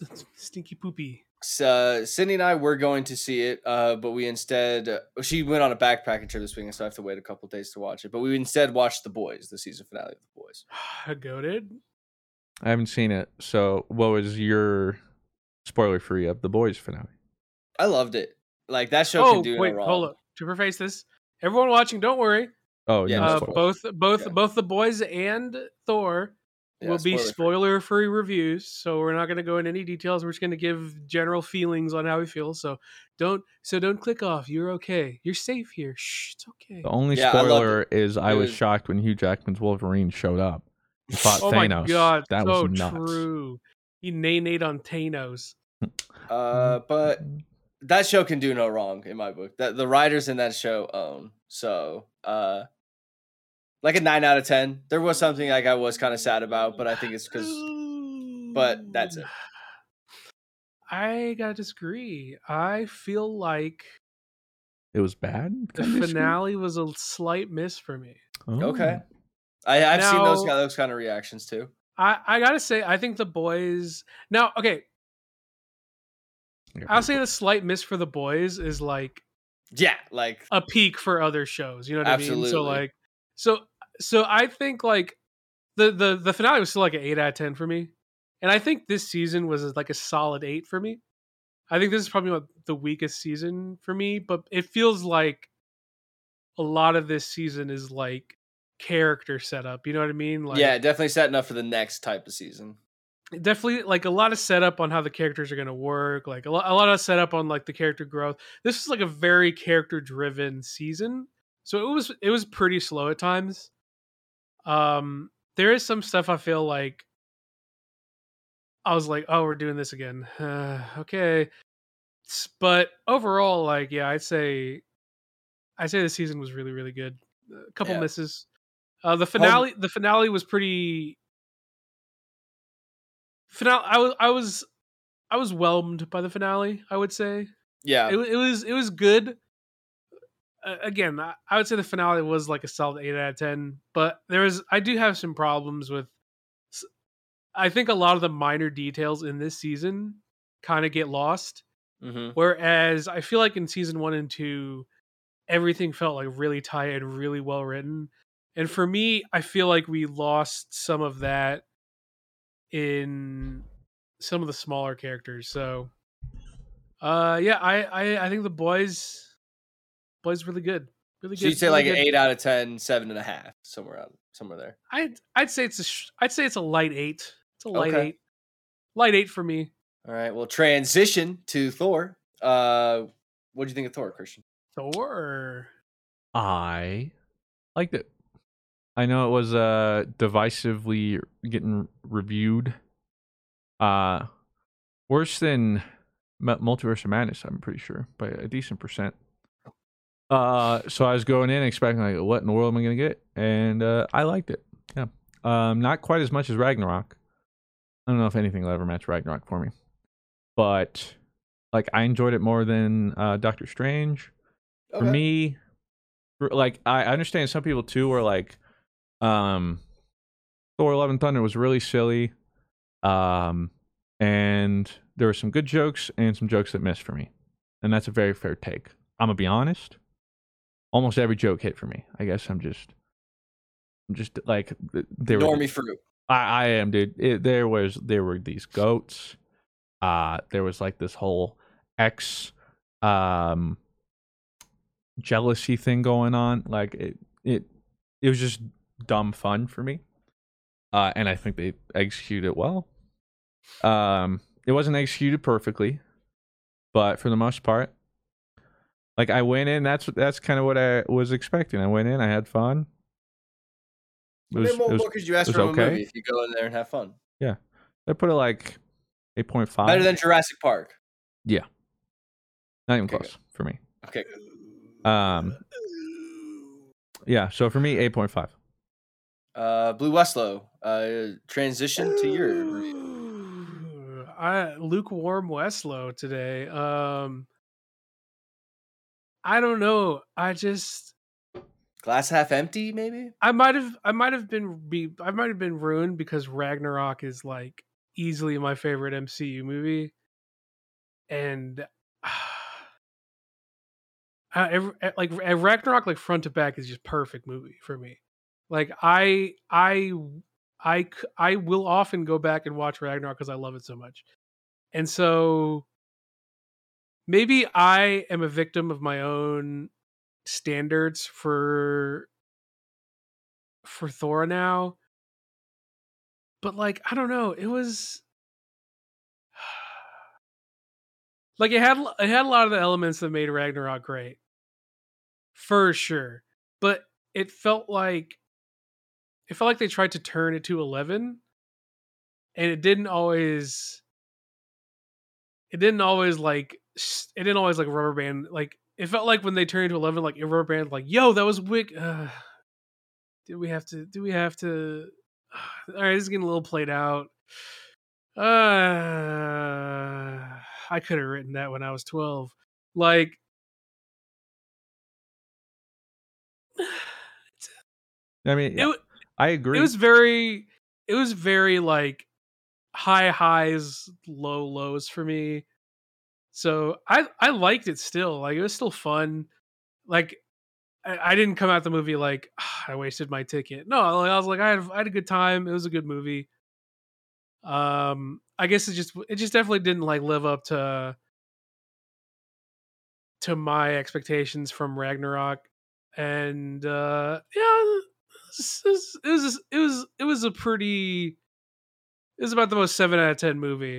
[laughs] Stinky poopy. So, Sydney and I were going to see it, uh, but we instead she went on a backpacking trip this weekend, so I have to wait a couple days to watch it. But we instead watched The Boys, the season finale of The Boys. [sighs] Goaded. I haven't seen it. So, what was your spoiler free of the boys finale? I loved it. Like that show Oh can do wait, no wrong. hold up. To preface this, everyone watching, don't worry. Oh, Yeah, yeah, Uh, both both Yeah. both the boys and Thor Yeah, will be spoiler-free. free reviews. So we're not going to go into any details. We're just going to give general feelings on how we feel. So don't so don't click off. You're okay. You're safe here. Shh, it's okay. The only Yeah, I loved spoiler is I was was- shocked when Hugh Jackman's Wolverine showed up. He fought Oh Thanos. my god, that so was nuts. true. He nay nayed on Thanos. [laughs] Uh, but that show can do no wrong in my book. That the writers in that show own. So, uh, like a nine out of ten. There was something like I was kind of sad about, but I think it's because [sighs] but that's it. I gotta disagree. I feel like It was bad. the finale was a slight miss for me. Oh. okay. I, I've seen those those kind of reactions too. I I gotta say, I think the boys now. Okay, I'll say the slight miss for the boys is like Yeah, like a peak for other shows. You know what I mean? So like, so so I think like the the the finale was still like an eight out of ten for me, and I think this season was uh, like a solid eight for me. I think this is probably what the weakest season for me, but it feels like a lot of this season is like character setup. You know what I mean? Like, yeah, definitely setting up for the next type of season. definitely like a lot of setup on how the characters are going to work like a lot, a lot of setup on like the character growth this was like a very character driven season so it was it was pretty slow at times um there is some stuff i feel like i was like oh we're doing this again. Uh, [sighs] okay but overall like yeah i'd say i'd say the season was really really good. A couple Yeah. misses. Uh the finale the finale was pretty finale i was i was i was whelmed by the finale i would say. Yeah, it, it was it was good uh, again I, I would say the finale was like a solid 8 out of 10 but there is i do have some problems with I think a lot of the minor details in this season kind of get lost hmm whereas i feel like in season 1 and 2 everything felt like really tight and really well written and for me i feel like we lost some of that in some of the smaller characters so uh yeah i i, I think the boys boys really good really good so you'd say really like an eight out of ten, seven and a half, somewhere out, somewhere there. i'd i'd say it's a sh- i'd say it's a light eight it's a light Okay. eight light eight for me All right, well, transition to Thor. Uh, what do you think of Thor, Christian? thor I liked it. I know it was uh divisively getting reviewed. Uh worse than Multiverse of Madness, I'm pretty sure, by a decent percent. Uh so I was going in expecting like what in the world am I gonna get? And uh I liked it. Yeah. Um not quite as much as Ragnarok. I don't know if anything will ever match Ragnarok for me. But like I enjoyed it more than uh Doctor Strange for me for- like i I understand some people too were like um thor love and thunder was really silly um and there were some good jokes and some jokes that missed for me and that's a very fair take i'm gonna be honest almost every joke hit for me i guess i'm just I'm just like th- they were Normie fruit. I, I am, dude. It, there was there were these goats. Uh there was like this whole X um jealousy thing going on. Like it it it was just dumb fun for me. Uh and I think they executed it well. Um it wasn't executed perfectly, but for the most part like I went in that's that's kind of what I was expecting. I went in, I had fun. It was- mean, what it was- more could you ask it was from a movie if you go in there and have fun? Yeah, I put it like eight point five. Better than Jurassic Park. Yeah, not even Okay, close for me. Okay. Um, yeah. So for me, eight point five. Uh, Blue Westlow. Uh, transition to your. I lukewarm Westlow today. Um I don't know. I just glass half empty, maybe. I might have I might have been be I might have been ruined because Ragnarok is like easily my favorite MCU movie. And [sighs] uh, every, eh, like eh, Ragnarok like front to back is just perfect movie for me. Like i i i i will often go back and watch Ragnarok because I love it so much. And so maybe I am a victim of my own standards for for Thor now. But like I don't know, it was [sighs] like it had it had a lot of the elements that made Ragnarok great. For sure. But it felt like it felt like they tried to turn it to 11 and it didn't always it didn't always like it didn't always like rubber band like it felt like when they turned into 11 like it rubber band like yo that was wick uh, [sighs] do we have to do we have to [sighs] all right this is getting a little played out uh [sighs] i could have written that when i was 12 like I mean, it, I agree. It was very it was very like high highs, low lows for me. So I I liked it still. Like it was still fun. Like I, I didn't come out the movie like "Ah, [sighs] I wasted my ticket. No, I was like I had I had a good time. It was a good movie. Um, I guess it just it just definitely didn't like live up to to my expectations from Ragnarok, and uh yeah, it was it was it was, it was a pretty it was about the most seven out of ten movie.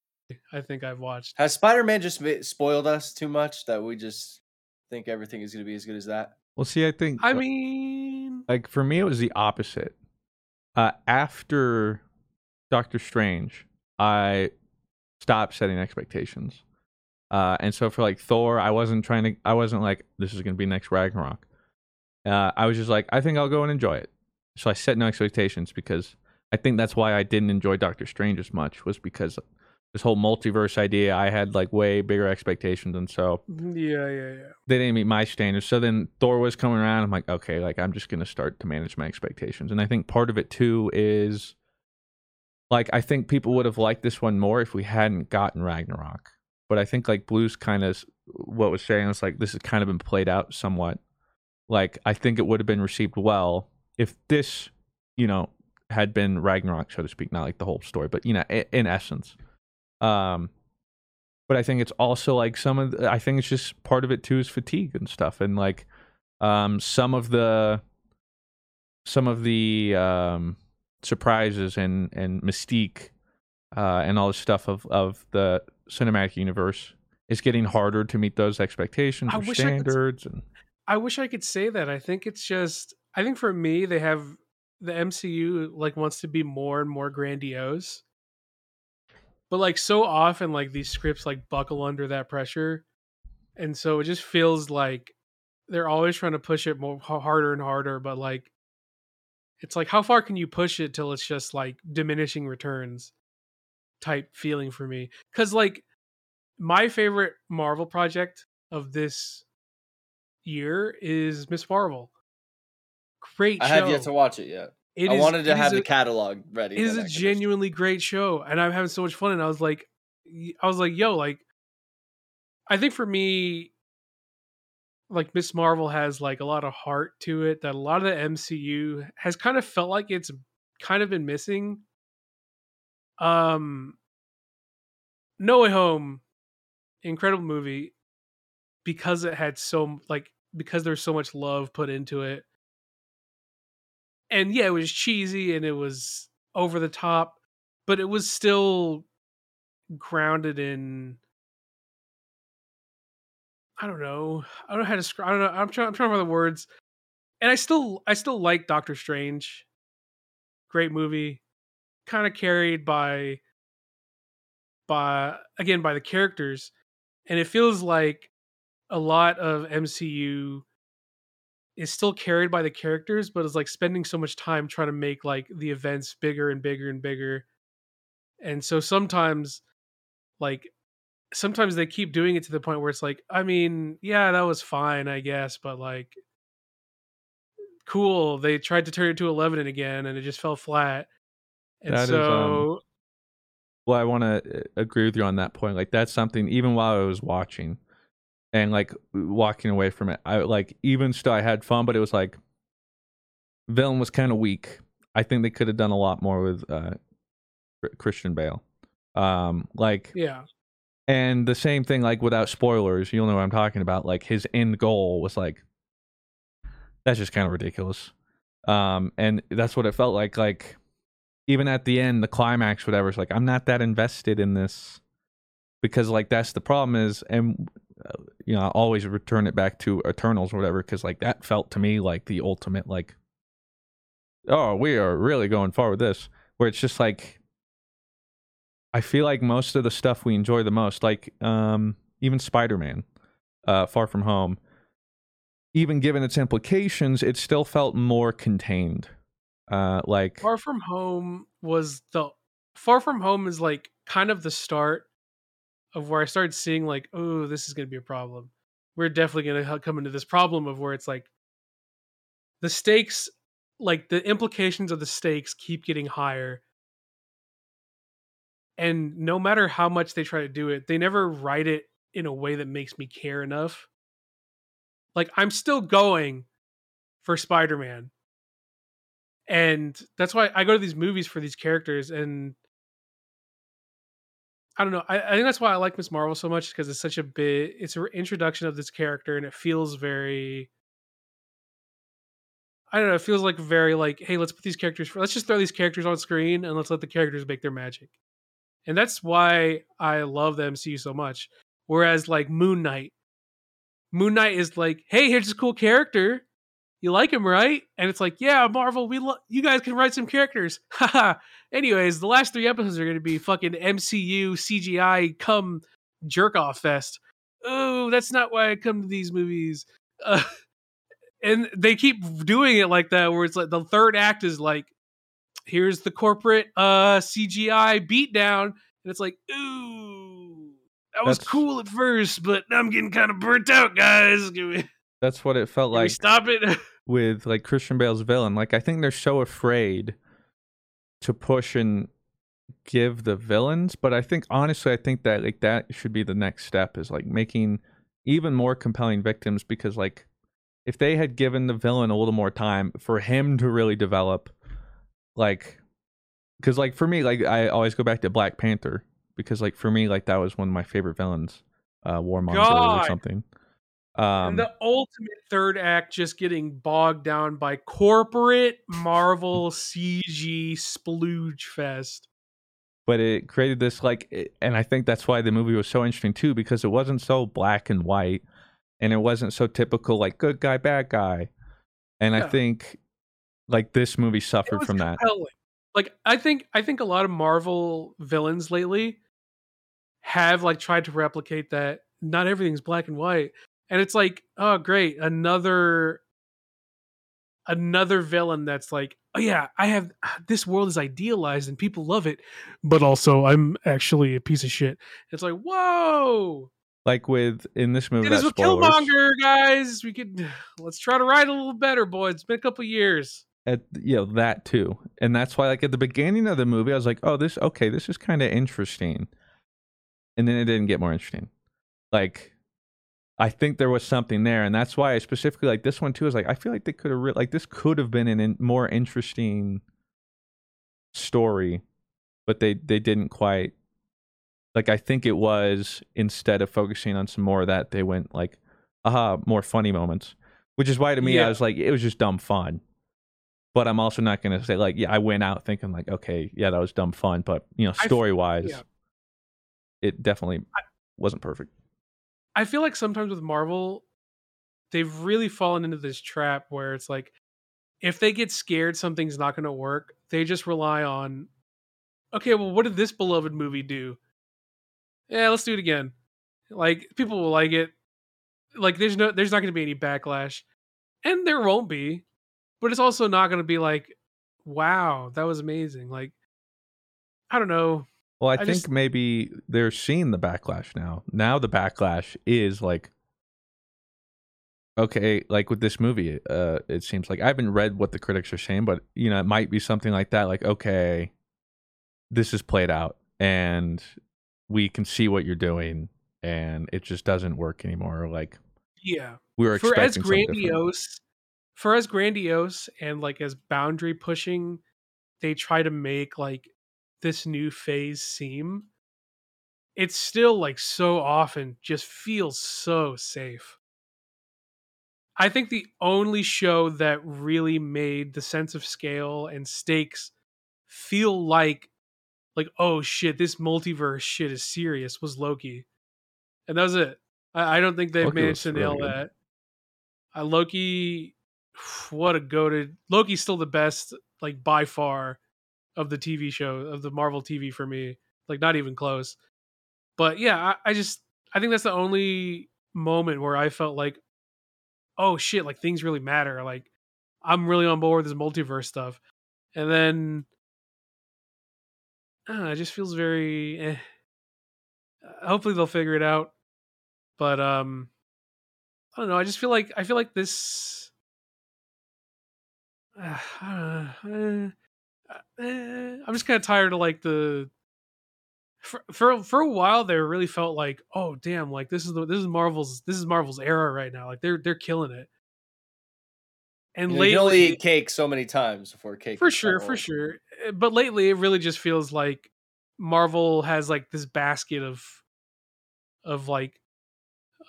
I think I've watched. Has Spider Man just spoiled us too much that we just think everything is going to be as good as that? Well, see, I think I mean, like for me, it was the opposite. Uh, after Doctor Strange, I stopped setting expectations. Uh, and so for like Thor, I wasn't trying to. I wasn't like this is going to be next Ragnarok. Uh, I was just like, I think I'll go and enjoy it. So I set no expectations because I think that's why I didn't enjoy Doctor Strange as much was because this whole multiverse idea. I had like way bigger expectations, and so mm-hmm. yeah, yeah, yeah. they didn't meet my standards. So then Thor was coming around. I'm like, okay, like I'm just gonna start to manage my expectations. And I think part of it too is like I think people would have liked this one more if we hadn't gotten Ragnarok. But I think like Blue's kind of what was saying was like this has kind of been played out somewhat. Like I think it would have been received well if this, you know, had been Ragnarok, so to speak, not like the whole story, but you know, in essence. Um, but I think it's also like some of the, I think it's just part of it too is fatigue and stuff, and like um, some of the some of the um, surprises and and mystique uh, and all the stuff of of the cinematic universe is getting harder to meet those expectations I or wish I could- standards. And I wish I could say that. I think it's just. I think for me, they have the MCU like wants to be more and more grandiose, but like so often, like these scripts like buckle under that pressure, and so it just feels like they're always trying to push it more harder and harder. But like, it's like how far can you push it till it's just like diminishing returns type feeling for me? Because like my favorite Marvel project of this year is Miss Marvel. Great I show. have yet to watch it yet. It I is- wanted to have a- the catalog ready. It is a genuinely great show, and I'm having so much fun. And I was like, I was like, yo, like, I think for me, like Miss Marvel has like a lot of heart to it that a lot of the MCU has kind of felt like it's kind of been missing. Um, No Way Home, incredible movie, because it had so like because there's so much love put into it and yeah, it was cheesy and it was over the top, but it was still grounded in. I don't know. I don't know how to describe. I don't know. I'm trying. I'm trying find the words. And I still, I still like Doctor Strange. Great movie, kind of carried by, by again by the characters, and it feels like a lot of MCU is still carried by the characters, but is like spending so much time trying to make like the events bigger and bigger and bigger. And so sometimes like sometimes they keep doing it to the point where it's like, I mean, yeah, that was fine, I guess, but like cool. They tried to turn it to 11 again and it just fell flat. And That is, so um, Well, I want to agree with you on that point. Like that's something even while I was watching and like walking away from it, I like even still I had fun, but it was like villain was kind of weak. I think they could have done a lot more with uh Christian Bale. Um like yeah. and the same thing like without spoilers, you'll know what I'm talking about. Like his end goal was like that's just kind of ridiculous. Um and that's what it felt like like even at the end the climax whatever it's like I'm not that invested in this because like that's the problem is and you know I always return it back to Eternals or whatever because like that felt to me like the ultimate like oh we are really going far with this where it's just like I feel like most of the stuff we enjoy the most like um even Spider-Man uh Far From Home even given its implications it still felt more contained. Uh like Far From Home was the Far From Home is like kind of the start of where I started seeing like, oh, this is going to be a problem. We're definitely going to come into this problem of where it's like the stakes, like the implications of the stakes keep getting higher. And no matter how much they try to do it, they never write it in a way that makes me care enough. Like I'm still going for Spider-Man. And that's why I go to these movies for these characters and I don't know. I, I think that's why I like Miss Marvel so much because it's such a bit. It's an introduction of this character, and it feels very. I don't know. It feels like very like, hey, let's put these characters. Let's just throw these characters on screen and let's let the characters make their magic. And that's why I love the MCU so much. Whereas like Moon Knight, Moon Knight is like, hey, here's this cool character. You like him, right? And it's like, yeah, Marvel, we lo- you guys can write some characters. [laughs] Haha. Anyways, the last three episodes are going to be fucking MCU CGI come jerk off fest. Oh, that's not why I come to these movies. Uh, [laughs] and they keep doing it like that, where it's like the third act is like, here's the corporate uh CGI beatdown, and it's like, ooh, that was That's- cool at first, but now I'm getting kind of burnt out, guys. That's what it felt like stop it? [laughs] with like Christian Bale's villain. Like I think they're so afraid to push and give the villains, but I think honestly I think that like that should be the next step is like making even more compelling victims because like if they had given the villain a little more time for him to really develop like cuz like for me like I always go back to Black Panther because like for me like that was one of my favorite villains uh Warmonger or something. And Um the ultimate third act just getting bogged down by corporate Marvel CG splooge fest. but it created this like it- and i think that's why the movie was so interesting too because it wasn't so black and white and it wasn't so typical like good guy bad guy and i think like this movie suffered from that. Like I think I think a lot of Marvel villains lately have like tried to replicate that not everything's black and white. And it's like, oh great, another another villain that's like, oh yeah, I have ah, this world is idealized and people love it, but also I'm actually a piece of shit. It's like, whoa, like with in this movie it is with spoilers, Killmonger, guys. We could [sighs] let's try to write a little better, boy. It's been a couple years. at you know that too and that's why like at the beginning of the movie i was like oh this okay this is kind of interesting and then it didn't get more interesting like i think there was something there and that's why i specifically like this one too is like i feel like they could have re- like this could have been an in- more interesting story but they they didn't quite like i think it was instead of focusing on some more of that they went like aha more funny moments which is why to me i was like it was just dumb fun but I'm also not going to say like, yeah, I went out thinking like, okay, yeah, that was dumb fun, but you know, story wise, yeah. it definitely wasn't perfect. I feel like sometimes with Marvel, they've really fallen into this trap where it's like, if they get scared something's not going to work, they just rely on, okay, well, what did this beloved movie do? Yeah, let's do it again. Like people will like it. Like there's no, there's not going to be any backlash. and there won't be, but it's also not going to be like, wow, that was amazing. Like, I don't know. Well, I, I think just- maybe they're seeing the backlash now. Now the backlash is like, okay, like with this movie, uh, it seems like I haven't read what the critics are saying, but you know, it might be something like that. Like, okay, this is played out, and we can see what you're doing, and it just doesn't work anymore. Like Yeah. we were for as expecting something different. grandiose for as grandiose and like as boundary pushing they try to make like this new phase seem it's still like so often just feels so safe. I think the only show that really made the sense of scale and stakes feel like like oh shit this multiverse shit is serious was loki. And that was it. I, I don't think they've Loki managed to nail really that. Uh, Loki, [sighs] what a goaded Loki's still the best, like by far, of the TV show of the Marvel TV for me. Like not even close. But yeah, I, I just I think that's the only moment where I felt like, oh shit, like things really matter. Like I'm really on board with this multiverse stuff. And then uh, it just feels very. Eh. Uh, Hopefully they'll figure it out. But um, I don't know. I just feel like I feel like this. [sighs] Uh, uh, uh, I'm just kind of tired of like the. For, for for a while there, really felt like, oh damn, like this is the this is Marvel's this is Marvel's era right now. Like they're they're killing it. And You, know, you can only eat cake so many times before cake. for sure, for sure. Uh, But lately, it really just feels like Marvel has like this basket of of like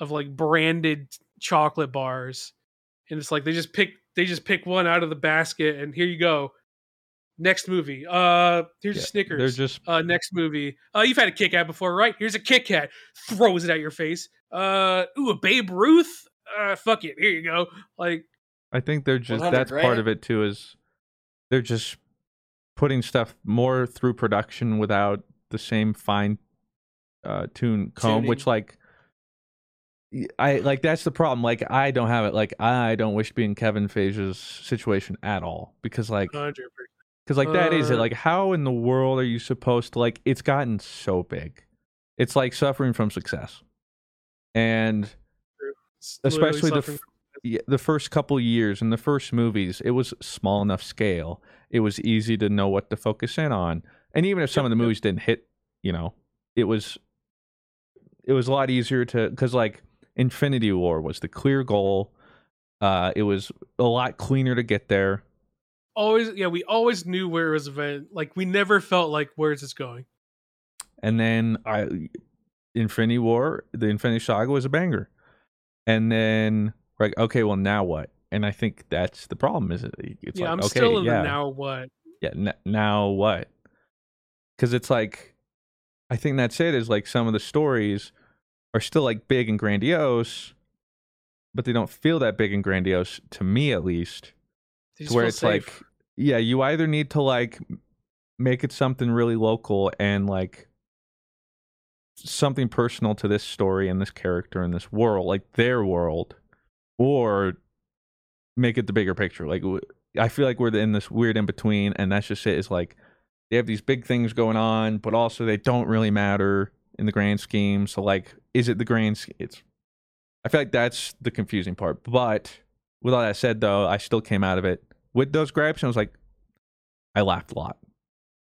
of like branded chocolate bars, and it's like they just pick they just pick one out of the basket, and here you go. Next movie. Uh, here's Yeah, a Snickers. they're just uh, next movie. Uh, you've had a Kit Kat before, right? Here's a Kit Kat. Throws it at your face. Uh, ooh, a Babe Ruth. Uh, fuck it. Here you go. Like, I think they're just 100 that's part of it too is they're just putting stuff more through production without the same fine uh tune comb which like I like that's the problem like I don't have it like I don't wish to be in Kevin Feige's situation at all because like hundred because like that is it Uh, like how in the world are you supposed to like it's gotten so big. It's like suffering from success. And especially the f- yeah, the first couple years and the first movies it was small enough scale it was easy to know what to focus in on. And even if some of the movies didn't hit you know it was it was a lot easier to because like infinity war was the clear goal. Uh it was a lot cleaner to get there always yeah we always knew where it was event like we never felt like where's this going and then I Infinity War, the Infinity Saga was a banger, and then like, okay, well now what? And I think that's the problem. Is it? It's yeah like, i'm okay, still in yeah, the now what yeah, n- now what? Because it's like, I think that's it. Is like some of the stories are still like big and grandiose, but they don't feel that big and grandiose to me, at least. To where it's safe. like, yeah, you either need to like make it something really local and like something personal to this story and this character and this world, like their world, or make it the bigger picture. Like, i feel like we're in this weird in between, and that's just it. Is like they have these big things going on, but also they don't really matter in the grand scheme. So, like, is it the grand? It's. I feel like that's the confusing part. But with all that said, though, I still came out of it with those gripes, and I was like, I laughed a lot.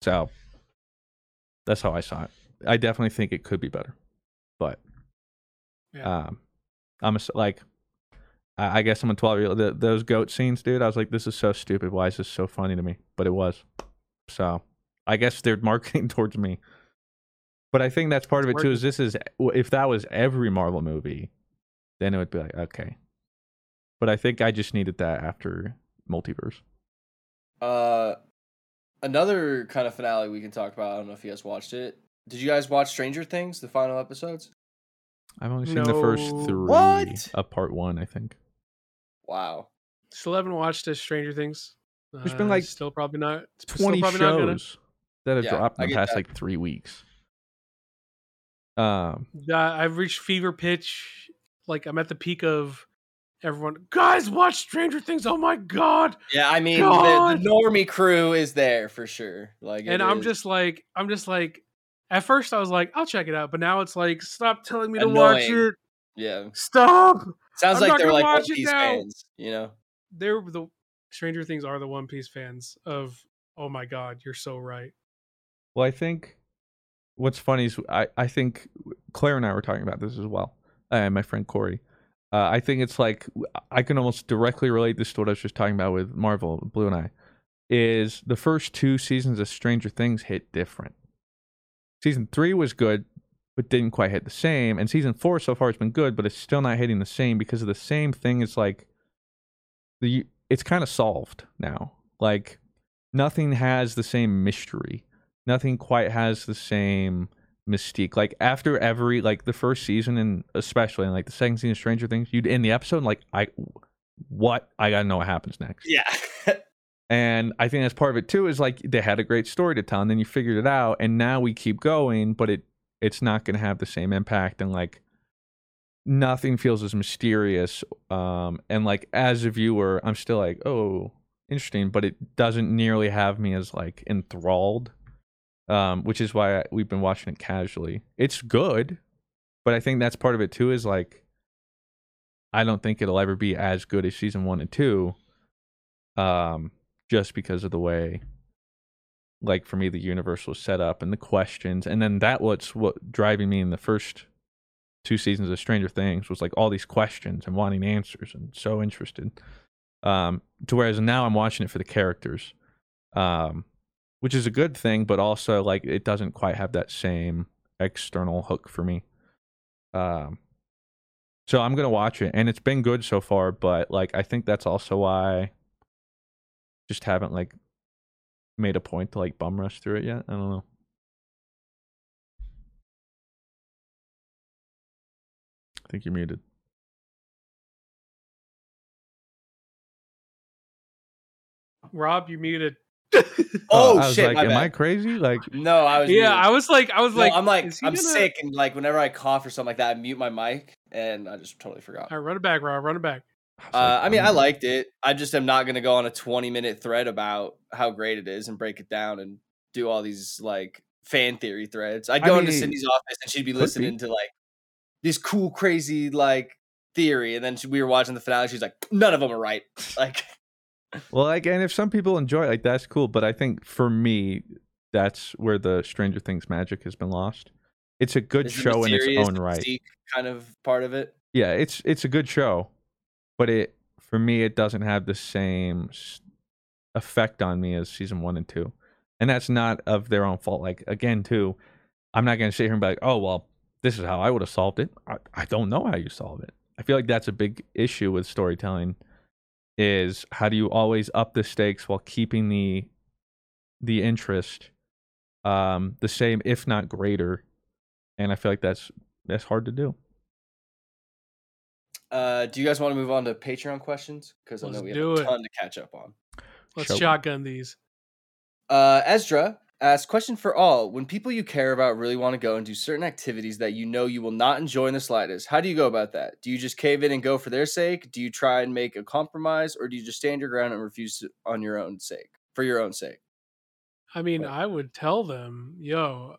So that's how I saw it. I definitely think it could be better, but Yeah. um, I'm a like, I I guess I'm a 12 year old. Those goat scenes, dude. I was like, this is so stupid. Why is this so funny to me? But it was. So I guess they're [laughs] marketing towards me. But I think that's part of it It's too. Is this is if that was every Marvel movie, then it would be like okay. But I think I just needed that after multiverse. Uh, another kind of finale we can talk about. I don't know if you guys watched it. Did you guys watch Stranger Things, the final episodes? I've only seen the first three What? of part one. I think. Wow. still haven't watched uh, stranger things There's been, Uh, like, still probably not still 20 probably not gonna. shows that have Yeah, dropped in the past that. like three weeks. Um, Uh, I've reached fever pitch. Like I'm at the peak of everyone, guys, watch Stranger Things. Oh my god! Yeah, I mean, the, God. the normie crew is there for sure. Like, and I'm is just like, I'm just like, at first I was like, I'll check it out, but now it's like, stop telling me to watch Annoying. it. yeah. Stop. Sounds I'm like they're like One Piece now. fans, you know. They're the Stranger Things are the One Piece fans of. Oh my god, you're so right. Well, I think what's funny is I, I think Claire and I were talking about this as well, and my friend Corey. Uh, I think it's like I can almost directly relate this to what I was just talking about with Marvel, Blue and I. Is the first two seasons of Stranger Things hit different? Season three was good, but didn't quite hit the same. And season four so far has been good, but it's still not hitting the same because of the same thing. It's like the it's kind of solved now. Like nothing has the same mystery. Nothing quite has the same mystique. Like after every like the first season and especially in like the second season of Stranger Things, you'd end the episode and, like I what I gotta know what happens next. Yeah. [laughs] And I think that's part of it too, is like they had a great story to tell, and then you figured it out, and now we keep going, but it it's not gonna have the same impact and like nothing feels as mysterious. Um and like as a viewer, I'm still like, oh, interesting, but it doesn't nearly have me as like enthralled. Um, which is why we've been watching it casually. It's good, but I think that's part of it too, is like I don't think it'll ever be as good as season one and two. Um, just because of the way like for me the universe was set up and the questions and then that what's what driving me in the first two seasons of stranger things was like all these questions and wanting answers and so interested um to whereas now i'm watching it for the characters um which is a good thing but also like it doesn't quite have that same external hook for me um so i'm gonna watch it and it's been good so far but like i think that's also why I just haven't like made a point to like bum rush through it yet. I don't know. I think you're muted. Rob, you muted. Oh, I was shit! like, my am bad. I crazy? Like, No, I was. Yeah, muted. I was like, I was No, like, I'm like, I'm gonna- sick, and like whenever I cough or something like that, I mute my mic, and I just totally forgot. All right, run it back, Rob. Run it back. I Uh, like, I mean, I'm I gonna- liked it. I just am not going to go on a 20 minute thread about how great it is and break it down and do all these like fan theory threads. I'd I go into mean, Cindy's office and she'd be could be. listening to like this cool, crazy like theory, and then she, we were watching the finale. She's like, none of them are right. [laughs] Like, Well, like, and if some people enjoy it, like that's cool. But I think for me, that's where the Stranger Things magic has been lost. It's a good the show in its own right. kind of part of it. Yeah, it's it's a good show, but it for me it doesn't have the same effect on me as season one and two, and that's not of their own fault. Like again, too, I'm not gonna sit here and be like, oh well, this is how I would have solved it. I, I don't know how you solve it. I feel like that's a big issue with storytelling. Is how do you always up the stakes while keeping the the interest um the same, if not greater? And I feel like that's that's hard to do. Uh, do you guys want to move on to Patreon questions? Because I know Let's we have do a it. ton to catch up on. Let's Shall shotgun these. Uh, Ezra asks, question for all. When people you care about really want to go and do certain activities that you know you will not enjoy in the slightest, how do you go about that? Do you just cave in and go for their sake? Do you try and make a compromise? Or do you just stand your ground and refuse to, on your own sake, for your own sake? I mean. I would tell them, yo,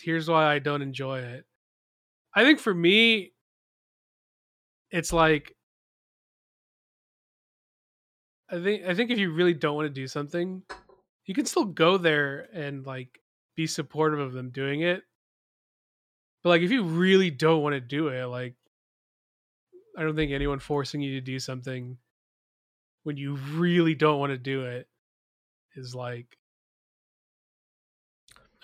here's why I don't enjoy it. I think for me, it's like I think I think if you really don't want to do something, you can still go there and like be supportive of them doing it. But like if you really don't want to do it, like I don't think anyone forcing you to do something when you really don't want to do it is like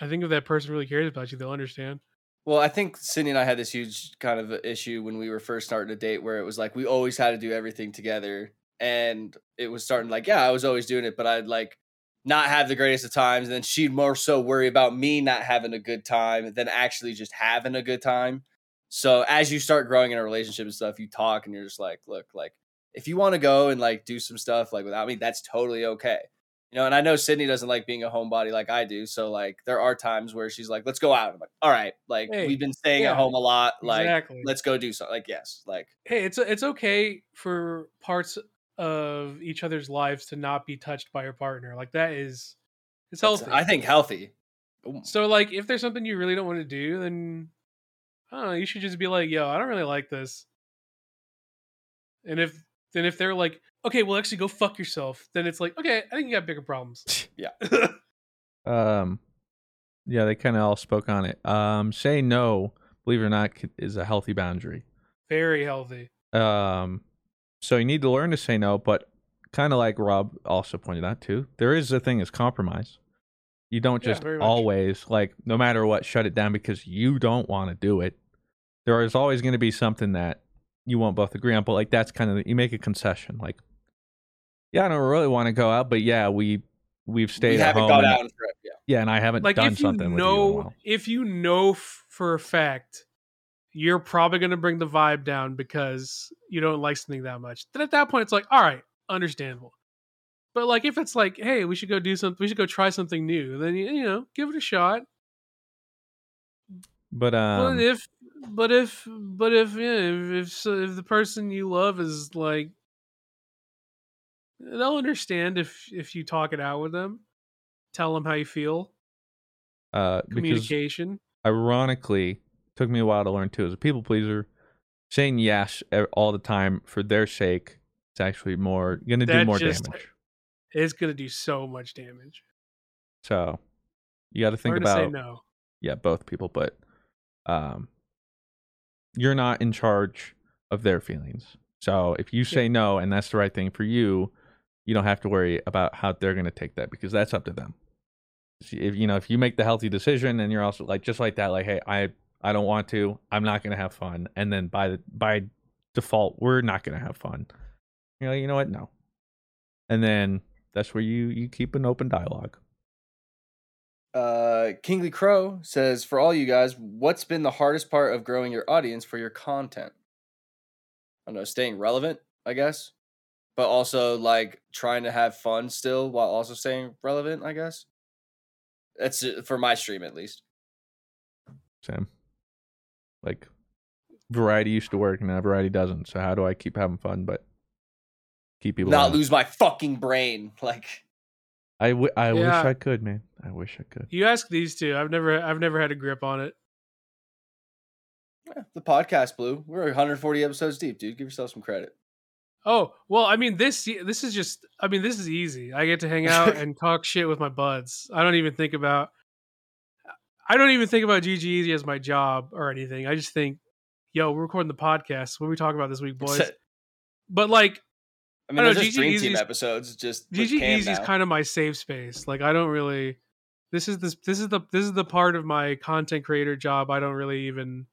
I think if that person really cares about you, they'll understand. Well, I think Cindy and I had this huge kind of issue when we were first starting to date where it was like we always had to do everything together. And it was starting like, yeah, I was always doing it, but I'd like not have the greatest of times. And then she'd more so worry about me not having a good time than actually just having a good time. So as you start growing in a relationship and stuff, you talk and you're just like, look, like if you want to go and like do some stuff like without me, that's totally okay. You know, and I know Sydney doesn't like being a homebody like I do. So like there are times where she's like, let's go out. I'm like, all right, like Hey, we've been staying yeah, at home a lot. Like, exactly. let's go do something. Like, yes, like Hey, it's it's okay for parts of each other's lives to not be touched by your partner. Like that is it's that's- healthy. I think healthy. So like if there's something you really don't want to do, then I don't know, you should just be like, yo, I don't really like this. And if then if they're like, okay, well actually go fuck yourself, then it's like, okay, I think you got bigger problems. [laughs] Yeah. [laughs] Um, yeah, they kind of all spoke on it. Um, say no, believe it or not, is a healthy boundary. Very healthy. Um, so you need to learn to say no, but kind of like Rob also pointed out too, there is a thing as compromise. You don't just very much. always like no matter what shut it down because you don't want to do it. There is always going to be something that you won't both agree on, but like that's kind of you make a concession. Like, yeah, I don't really want to go out, but yeah, we we've stayed we at haven't home. gone and- out in forever. Yeah. yeah, and I haven't Like done if you something with you in a know while. if you know for a fact you're probably going to bring the vibe down because you don't like something that much. Then at that point, it's like, all right, understandable. But like, if it's like, hey, we should go do something, we should go try something new, then you, you know, give it a shot. But um, but if, but if, but if, yeah, if if, if the person you love is like, they'll understand if if you talk it out with them, tell them how you feel, uh, communication. ironically took me a while to learn too. As a people pleaser saying yes all the time for their sake it's actually more gonna do more just- damage. It's gonna do so much damage. so you got to think Learn to say about no. yeah both people but um you're not in charge of their feelings. So if you say no and that's the right thing for you you don't have to worry about how they're going to take that because that's up to them. If you know if you make the healthy decision and you're also like just like that like hey i i don't want to i'm not going to have fun and then by the by default we're not going to have fun you're like you know what no and then that's where you you keep an open dialogue Uh, Kingly Crow says, for all you guys, what's been the hardest part of growing your audience for your content? I don't know, staying relevant, I guess, but also like trying to have fun still while also staying relevant, I guess. That's for my stream at least. Sam. Like variety used to work and now variety doesn't. So how do I keep having fun but keep people Not on? lose my fucking brain. [laughs] Like, I, w- I wish I could, man. I wish I could. You ask these two. I've never I've never had a grip on it. eh, the podcast blew. We're 140 episodes deep, dude. Give yourself some credit. Oh well, I mean this this is just I mean this is easy. I get to hang out [laughs] and talk shit with my buds. I don't even think about I don't even think about GG Easy as my job or anything. I just think, yo, we're recording the podcast. What are we talking about this week, boys? But like I mean, I don't there's know, just Dream GG Team episodes. Just GG Easy is now. kind of my safe space. Like I don't really this is this this is the this is the part of my content creator job I don't really even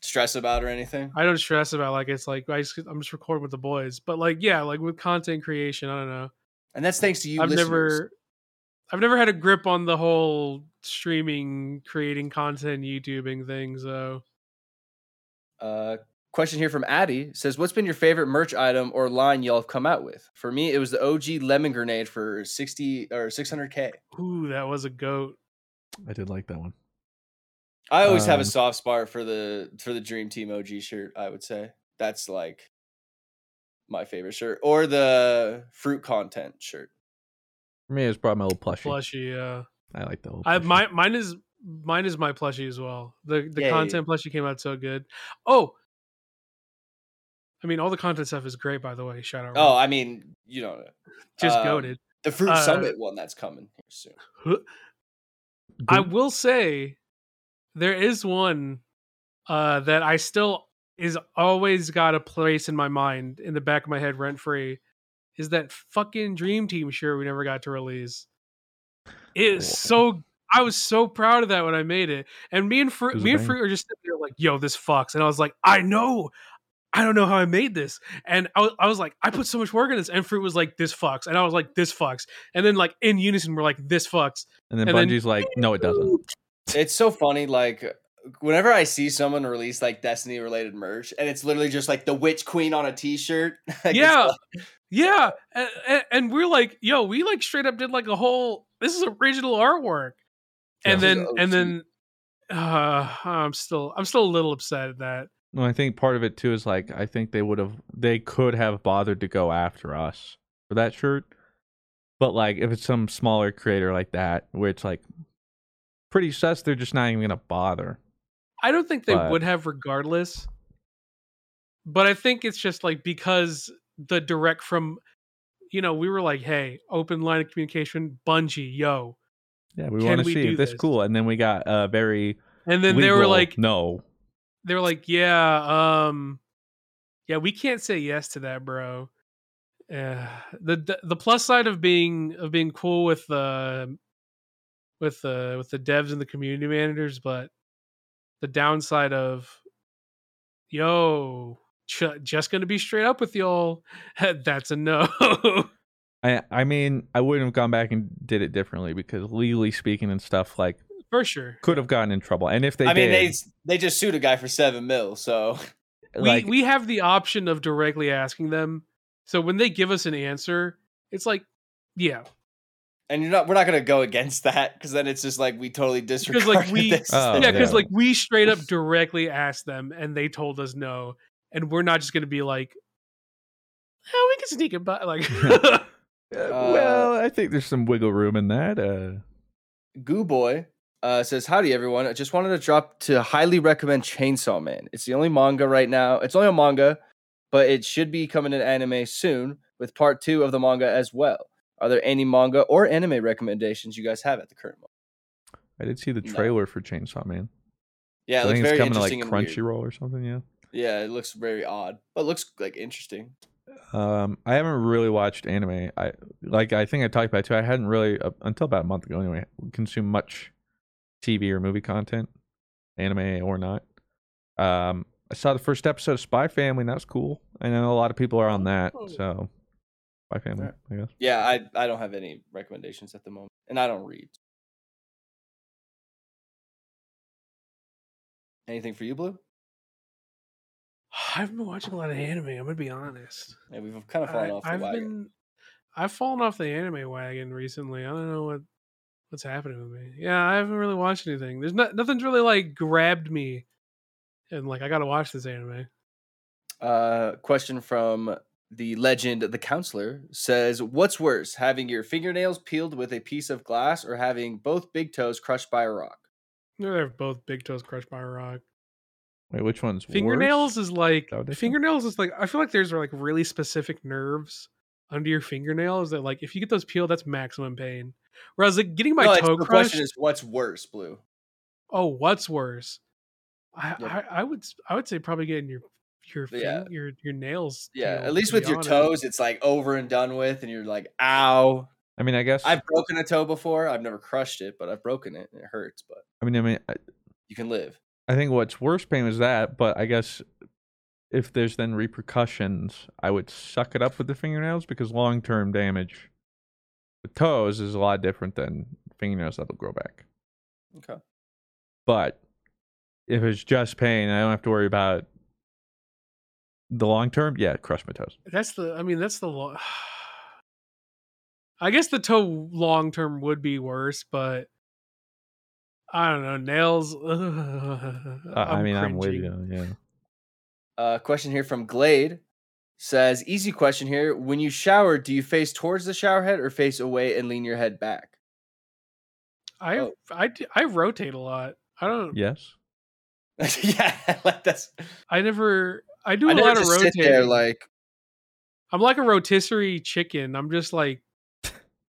stress about or anything. I don't stress about like it's like I just, I'm just recording with the boys. But like yeah, like with content creation, I don't know. And that's thanks to you. I've listeners. never I've never had a grip on the whole streaming, creating content, YouTubing thing. So Uh, question here from Addy says, "What's been your favorite merch item or line y'all have come out with?" For me, it was the OG lemon grenade for sixty or six hundred k. ooh, that was a goat. I did like that one. I always have a Um, soft spot for the for the Dream Team OG shirt. I would say that's like my favorite shirt, or the fruit content shirt. For me, it's probably my little plushie. Plushie, yeah. I like the little I plushie. my, mine is mine is my plushie as well. The the Yeah, yeah, content plushie came out so good. Oh, I mean, all the content stuff is great. By the way, shout out. Oh, I mean, you know, just um, goaded. The fruit Uh, summit one that's coming here soon. [gasps] I will say there is one uh, that I still is always got a place in my mind in the back of my head rent free is that fucking dream team shirt we never got to release. It is so I was so proud of that when I made it. And me and Fruit was me and. Fruit were just sitting there like, yo, this fucks. And I was like, I know. I don't know how I made this. And I, wa- I was like, I put so much work in this. And Fruit was like, this fucks. And I was like, this fucks. And then like in unison, we're like, this fucks. and then and then- Bungie's like, no, it doesn't. It's so funny, like whenever I see someone release like Destiny related merch, and it's literally just like the Witch Queen on a T-shirt. [laughs] like, yeah, like- yeah, and, and we're like, yo, we like straight up did like a whole. This is original artwork, and then and then, uh, I'm still I'm still a little upset at that. No, I think part of it too is like I think they would have they could have bothered to go after us for that shirt. But like if it's some smaller creator like that where it's like pretty sus, they're just not even gonna bother. I don't think they But- would have regardless. But I think it's just like because the direct from you know, we were like, hey, open line of communication, Bungie, yo. Yeah, we want to see if this this? cool. And then we got uh very And then they were like No. they were like, yeah, um yeah, we can't say yes to that, bro. Uh, the the- the plus side of being of being cool with the with the with the devs and the community managers, but the downside of yo, ch- just gonna be straight up with y'all. [laughs] That's a no. [laughs] I I mean, I wouldn't have gone back and did it differently because legally speaking and stuff like For sure. could have gotten in trouble. And if they I mean, they they just sued a guy for seven mil. So [laughs] We like we have the option of directly asking them. So when they give us an answer, it's like, yeah, and you're not we're not gonna go against that because then it's just like we totally disregard because like we this. Oh, yeah because yeah. like we straight up directly asked them and they told us no and we're not just gonna be like oh we can sneak it by like [laughs] [laughs] uh, well, I think there's some wiggle room in that. Uh Goo Boy uh, says, Howdy, everyone. I just wanted to drop to highly recommend Chainsaw Man. It's the only manga right now. It's only a manga, but it should be coming to anime soon with part two of the manga as well. Are there any manga or anime recommendations you guys have at the current moment? I did see the No. trailer for Chainsaw Man. Yeah, it I looks think it's coming to like interesting and weird. Crunchyroll or something, yeah. Yeah, it looks very odd, but it looks like interesting. Um, I haven't really watched anime. I like I think I talked about it too. I hadn't really uh, until about a month ago anyway consumed much TV or movie content, anime or not. Um, I saw the first episode of Spy Family. and That was cool. I know a lot of people are on that. Oh. So, Spy Family, I guess. Yeah, I, I don't have any recommendations at the moment, and I don't read. Anything for you, Blue? [sighs] i haven't been watching a lot of anime i'm gonna be honest. Yeah, we've kind of fallen I, off the have wagon. been i've fallen off the anime wagon recently i don't know what what's happening with me. Yeah i haven't really watched anything. There's not nothing's really like grabbed me and like i gotta watch this anime. Uh, question from the legend, the counselor says, "What's worse, having your fingernails peeled with a piece of glass, or having both big toes crushed by a rock?" No, they're both big toes crushed by a rock Wait, which one's fingernails worse? is like that what they said? fingernails is like I feel like there's like really specific nerves under your fingernails that like if you get those peeled, that's maximum pain. Whereas like getting my no, it's- toe the crushed, question is, "What's worse, Blue?" oh, what's worse? I, Yep. I I would s- I would say probably getting your your fing- Yeah. your your nails. Yeah, peeled, at least with your honest. toes, it's like over and done with, and you're like, "Ow." I mean, I guess. I've broken a toe before. I've never crushed it, but I've broken it, and it hurts. But I mean, I mean, I, you can live. I think what's worse pain was that. But I guess if there's then repercussions, I would suck it up with the fingernails because long term damage with toes is a lot different than fingernails that'll grow back. Okay. But if it's just pain, I don't have to worry about the long term. Yeah, crush my toes. That's the I mean that's the lo- [sighs] I guess the toe long term would be worse, but I don't know nails. Uh, [laughs] I mean, I'm with you. Yeah. Uh, question here from Glade says, "Easy question here. When you shower, do you face towards the shower head or face away and lean your head back?" I Oh. I d- I rotate a lot. I don't. Yes. [laughs] yeah, like that's. I never. I do a I never lot of just rotating. sit there like I'm like a rotisserie chicken. I'm just like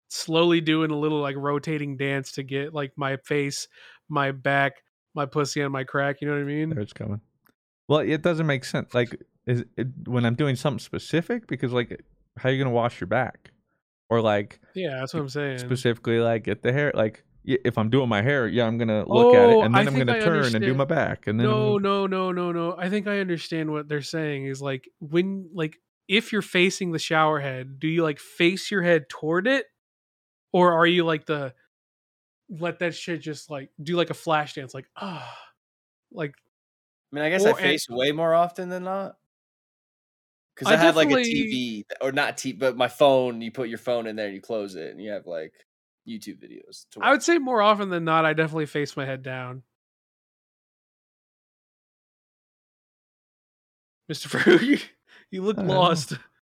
slowly doing a little like rotating dance to get like my face, my back, my pussy, and my crack. You know what I mean? There it's coming. Well, it doesn't make sense. Like, is it when I'm doing something specific? Because like, how are you gonna wash your back? Or like Yeah, that's what I'm saying. specifically, like get the hair. Like, if I'm doing my hair, yeah, I'm gonna look at it, Oh, and then I'm gonna I turn and do my back, and then no, no, no, no, no. I think I understand what they're saying. Is like when like if you're facing the shower head, do you like face your head toward it, or are you like the let that shit just like do like a flash dance, like ah, Like I mean, I guess Or- I and- face way more often than not. Because I I, have like a TV, or not TV, but my phone. You put your phone in there and you close it, and you have like YouTube videos. To I would say more often than not, I definitely face my head down. Mr. [laughs] Fruit, you look I lost.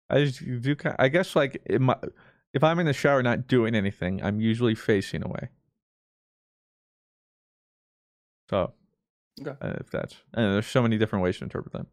I just do. ki- I guess like in my, if I'm in the shower not doing anything, I'm usually facing away. So, Okay. uh, if that's and there's so many different ways to interpret that.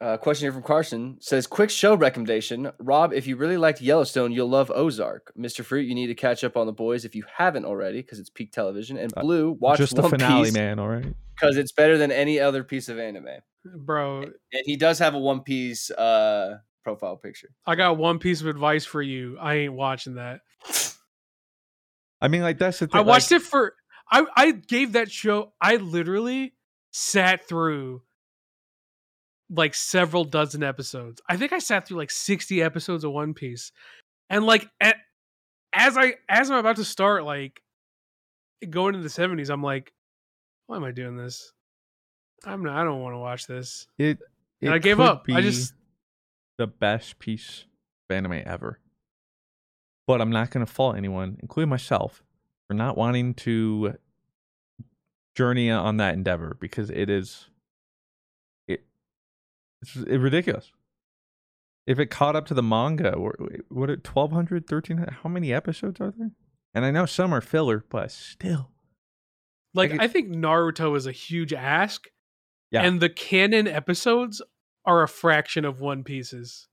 Uh, question here from Carson says, "Quick show recommendation, Rob. If you really liked Yellowstone, you'll love Ozark. Mr. Fruit, you need to catch up on the boys if you haven't already, because it's peak television. And Uh, Blue, watch Just the One finale, Piece man. All right. because it's better than any other piece of anime. Bro, And he does have a One Piece uh, profile picture. I got one piece of advice for you. I ain't watching that. I mean, like that's the thing. I watched it for I I gave that show I literally sat through like several dozen episodes. I think I sat through like 60 episodes of One Piece. And like at, as I as I'm about to start like going into the 70s, I'm like why am I doing this? I'm not I don't want to watch this. It. And I gave could up. I just- the best piece of anime ever. But I'm not going to fault anyone, including myself, for not wanting to journey on that endeavor because it is it it's it ridiculous. If it caught up to the manga, what it 1200, 1300, how many episodes are there? And I know some are filler, but still. Like Like it- I think Naruto is a huge ask. Yeah. And the canon episodes are a fraction of One Piece's.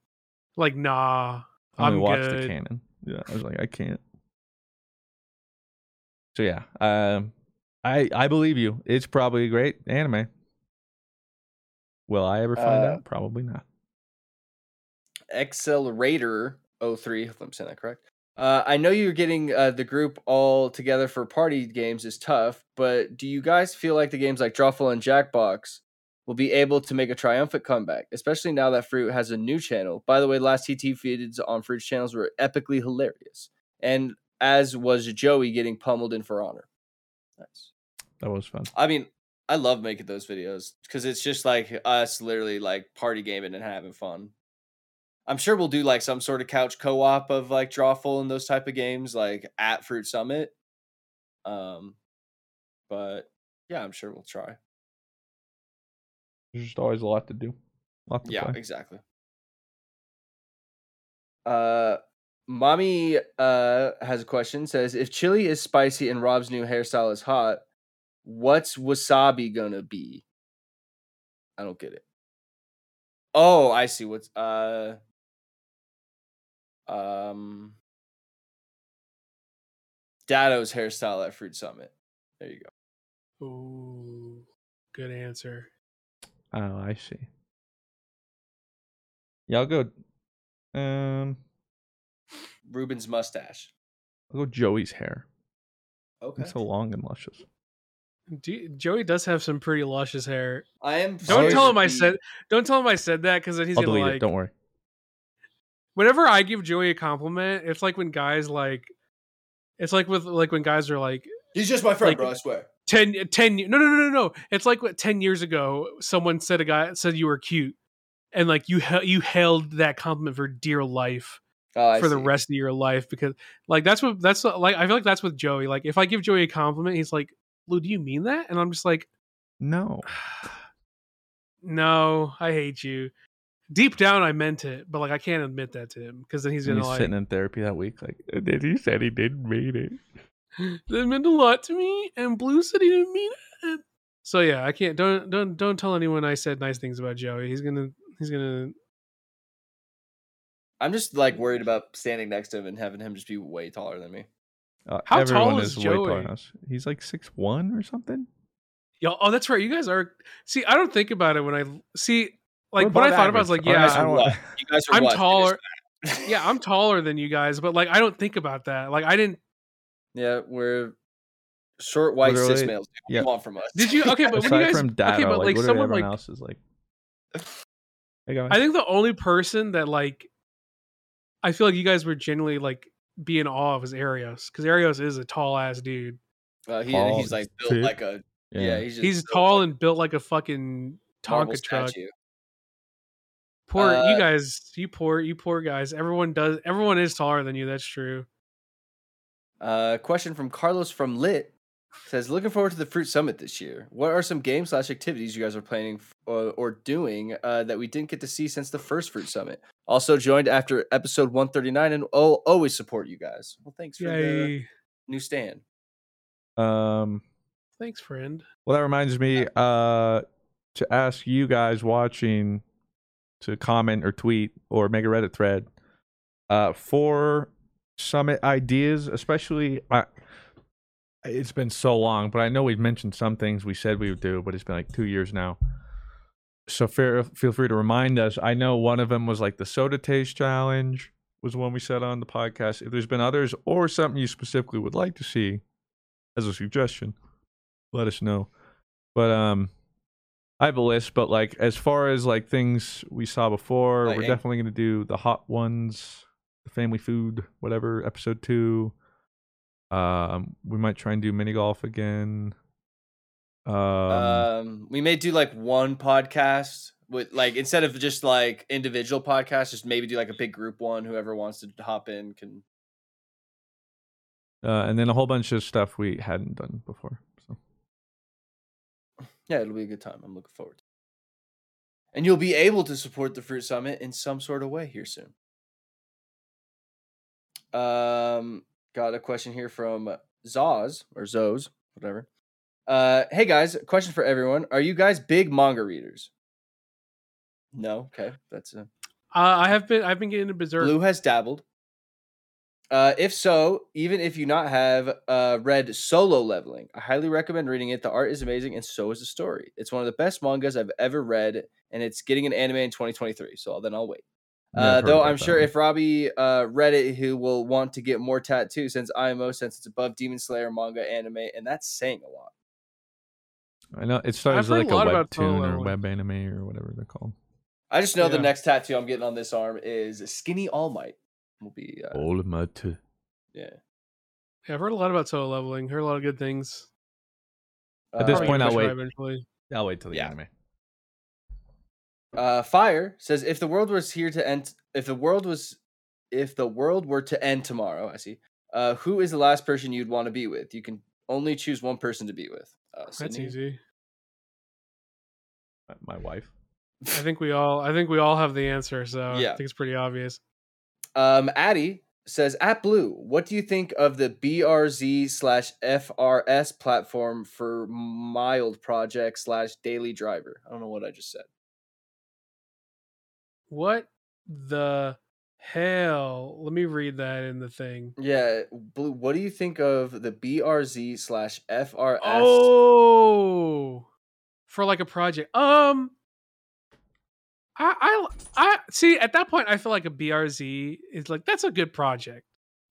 Like, nah. I only I'm watched good. the canon. Yeah, I was like, I can't. So yeah, um, I I believe you. It's probably a great anime. Will I ever find Uh, out? Probably not. Accelerator 03, if I'm saying that correct. Uh, I know you're getting uh, the group all together for party games is tough, but do you guys feel like the games like Drawful and Jackbox will be able to make a triumphant comeback, especially now that Fruit has a new channel? By the way, last TT feeds on Fruit's channels were epically hilarious, and as was Joey getting pummeled in For Honor. Nice. That was fun. I mean, I love making those videos because it's just like us literally like party gaming and having fun. I'm sure we'll do like some sort of couch co-op of like Drawful and those type of games like at Fruit Summit. Um but yeah, I'm sure we'll try. There's just always a lot to do. lot to Yeah, play. exactly. Uh Mommy uh has a question says if chili is spicy and Rob's new hairstyle is hot, what's wasabi gonna be? I don't get it. Oh, I see what's uh um Dado's hairstyle at Fruit Summit. There you go. Ooh, good answer. Oh, I see. Yeah, I'll go. Um, Ruben's mustache. I'll go Joey's hair. Okay. It's so long and luscious. Do, Joey does have some pretty luscious hair. I am Don't tell to him I said. Don't tell him I said that because then he's I'll gonna delete like. it. Don't worry. Whenever I give Joey a compliment, it's like when guys like. It's like with like when guys are like He's just my friend, like- bro, I swear. 10, 10 no no no no no. It's like what 10 years ago someone said a guy said you were cute and like you you held that compliment for dear life Oh, I for the rest of your life because like that's what that's what, like i feel like that's with joey. Like if i give joey a compliment he's like lou do you mean that? And i'm just like No. [sighs] no i hate you. Deep down i meant it but like i can't admit that to him because then he's gonna he's like sitting in therapy that week, like, and then he said he didn't mean it. [gasps] that meant a lot to me and blue said he didn't mean it so yeah i can't don't don't don't tell anyone i said nice things about joey he's gonna he's gonna I'm just like worried about standing next to him and having him just be way taller than me. Uh, How tall is way taller Joey? than us. He's like six one or something. Yo, oh, that's right. You guys are. See, I don't think about it when I see. Like We're when I above thought about, it, I was like, yeah, I don't want- You guys are I'm what? taller. yeah, I'm [laughs] taller than you guys, but like I don't think about that. Like I didn't. Yeah, we're short white cis males. What yeah. you want from us? Did you? Okay, but when Aside you guys. from Dado, okay, but like, like literally someone everyone like. else is like, [sighs] hey. I think the only person that like. I feel like you guys were genuinely like be in awe of is Arios because Arios is a tall ass dude. Uh, he, Tall he's like built shit. like a Yeah, he's just he's so tall and built like a fucking Tonka truck. statue. Poor Uh, you guys, you poor you poor guys. Everyone does. Everyone is taller than you. That's true. Uh, question from Carlos from Lit says, "Looking forward to the Fruit Summit this year. What are some games slash activities you guys are planning f- or, or doing uh, that we didn't get to see since the first Fruit Summit? Also joined after episode one thirty nine, and oh, always support you guys. Well, thanks for the Yay! new stand. Um, Thanks, friend. well, that reminds me uh, to ask you guys watching to comment or tweet or make a Reddit thread uh, for summit ideas, especially. I, it's been so long, but I know we've mentioned some things we said we would do, but it's been like two years now. So fair, feel free to remind us. I know one of them was like the soda taste challenge was one we said on the podcast. If there's been others or something you specifically would like to see as a suggestion, let us know. But um I have a list, but like as far as like things we saw before, Like, we're definitely gonna do the hot ones, family food, whatever, episode two. Um we might try and do mini golf again. Um, Um, we may do like one podcast with like instead of just like individual podcasts, just maybe do like a big group one. Whoever wants to hop in can. uh, and then a whole bunch of stuff we hadn't done before. So Yeah, it'll be a good time. I'm looking forward. to it. And you'll be able to support the Fruit Summit in some sort of way here soon. Um, got a question here from Zoz or Zoz, whatever. Uh, hey guys, question for everyone: Are you guys big manga readers? No. Okay, that's a Uh, I have been. I've been getting into Berserk. Blue has dabbled. Uh, if so, even if you not have uh, read Solo Leveling, I highly recommend reading it. The art is amazing, and so is the story. It's one of the best mangas I've ever read, and it's getting an anime in 2023. So then I'll wait. Yeah, I've Uh, though I'm sure one. if Robbie uh, read it, he will want to get more tattoos since IMO, since it's above Demon Slayer manga anime, and that's saying a lot. I know it starts heard a like a lot webtoon or web anime or whatever they're called. I just know the next tattoo I'm getting on this arm is Skinny All Might. Will be uh, All of my t- yeah. Yeah, I've heard a lot about solo leveling. Heard a lot of good things. At this Uh, point, I'll wait. gonna Eventually. I'll wait till the Yeah. anime. Uh, Fire says if the world was here to end, if the world was, if the world were to end tomorrow, I see. Uh, who is the last person you'd want to be with? You can only choose one person to be with. Uh, That's Sydney? easy. My wife. I think we all. I think we all have the answer. So Yeah. I think it's pretty obvious. Um, Addie says at Blue, what do you think of the BRZ slash FRS platform for mild project slash daily driver? I don't know what I just said. What the hell? Let me read that in the thing. Yeah, Blue. What do you think of the BRZ slash FRS? Oh, for like a project. Um, I, I, I see. At that point, I feel like a BRZ is like that's a good project.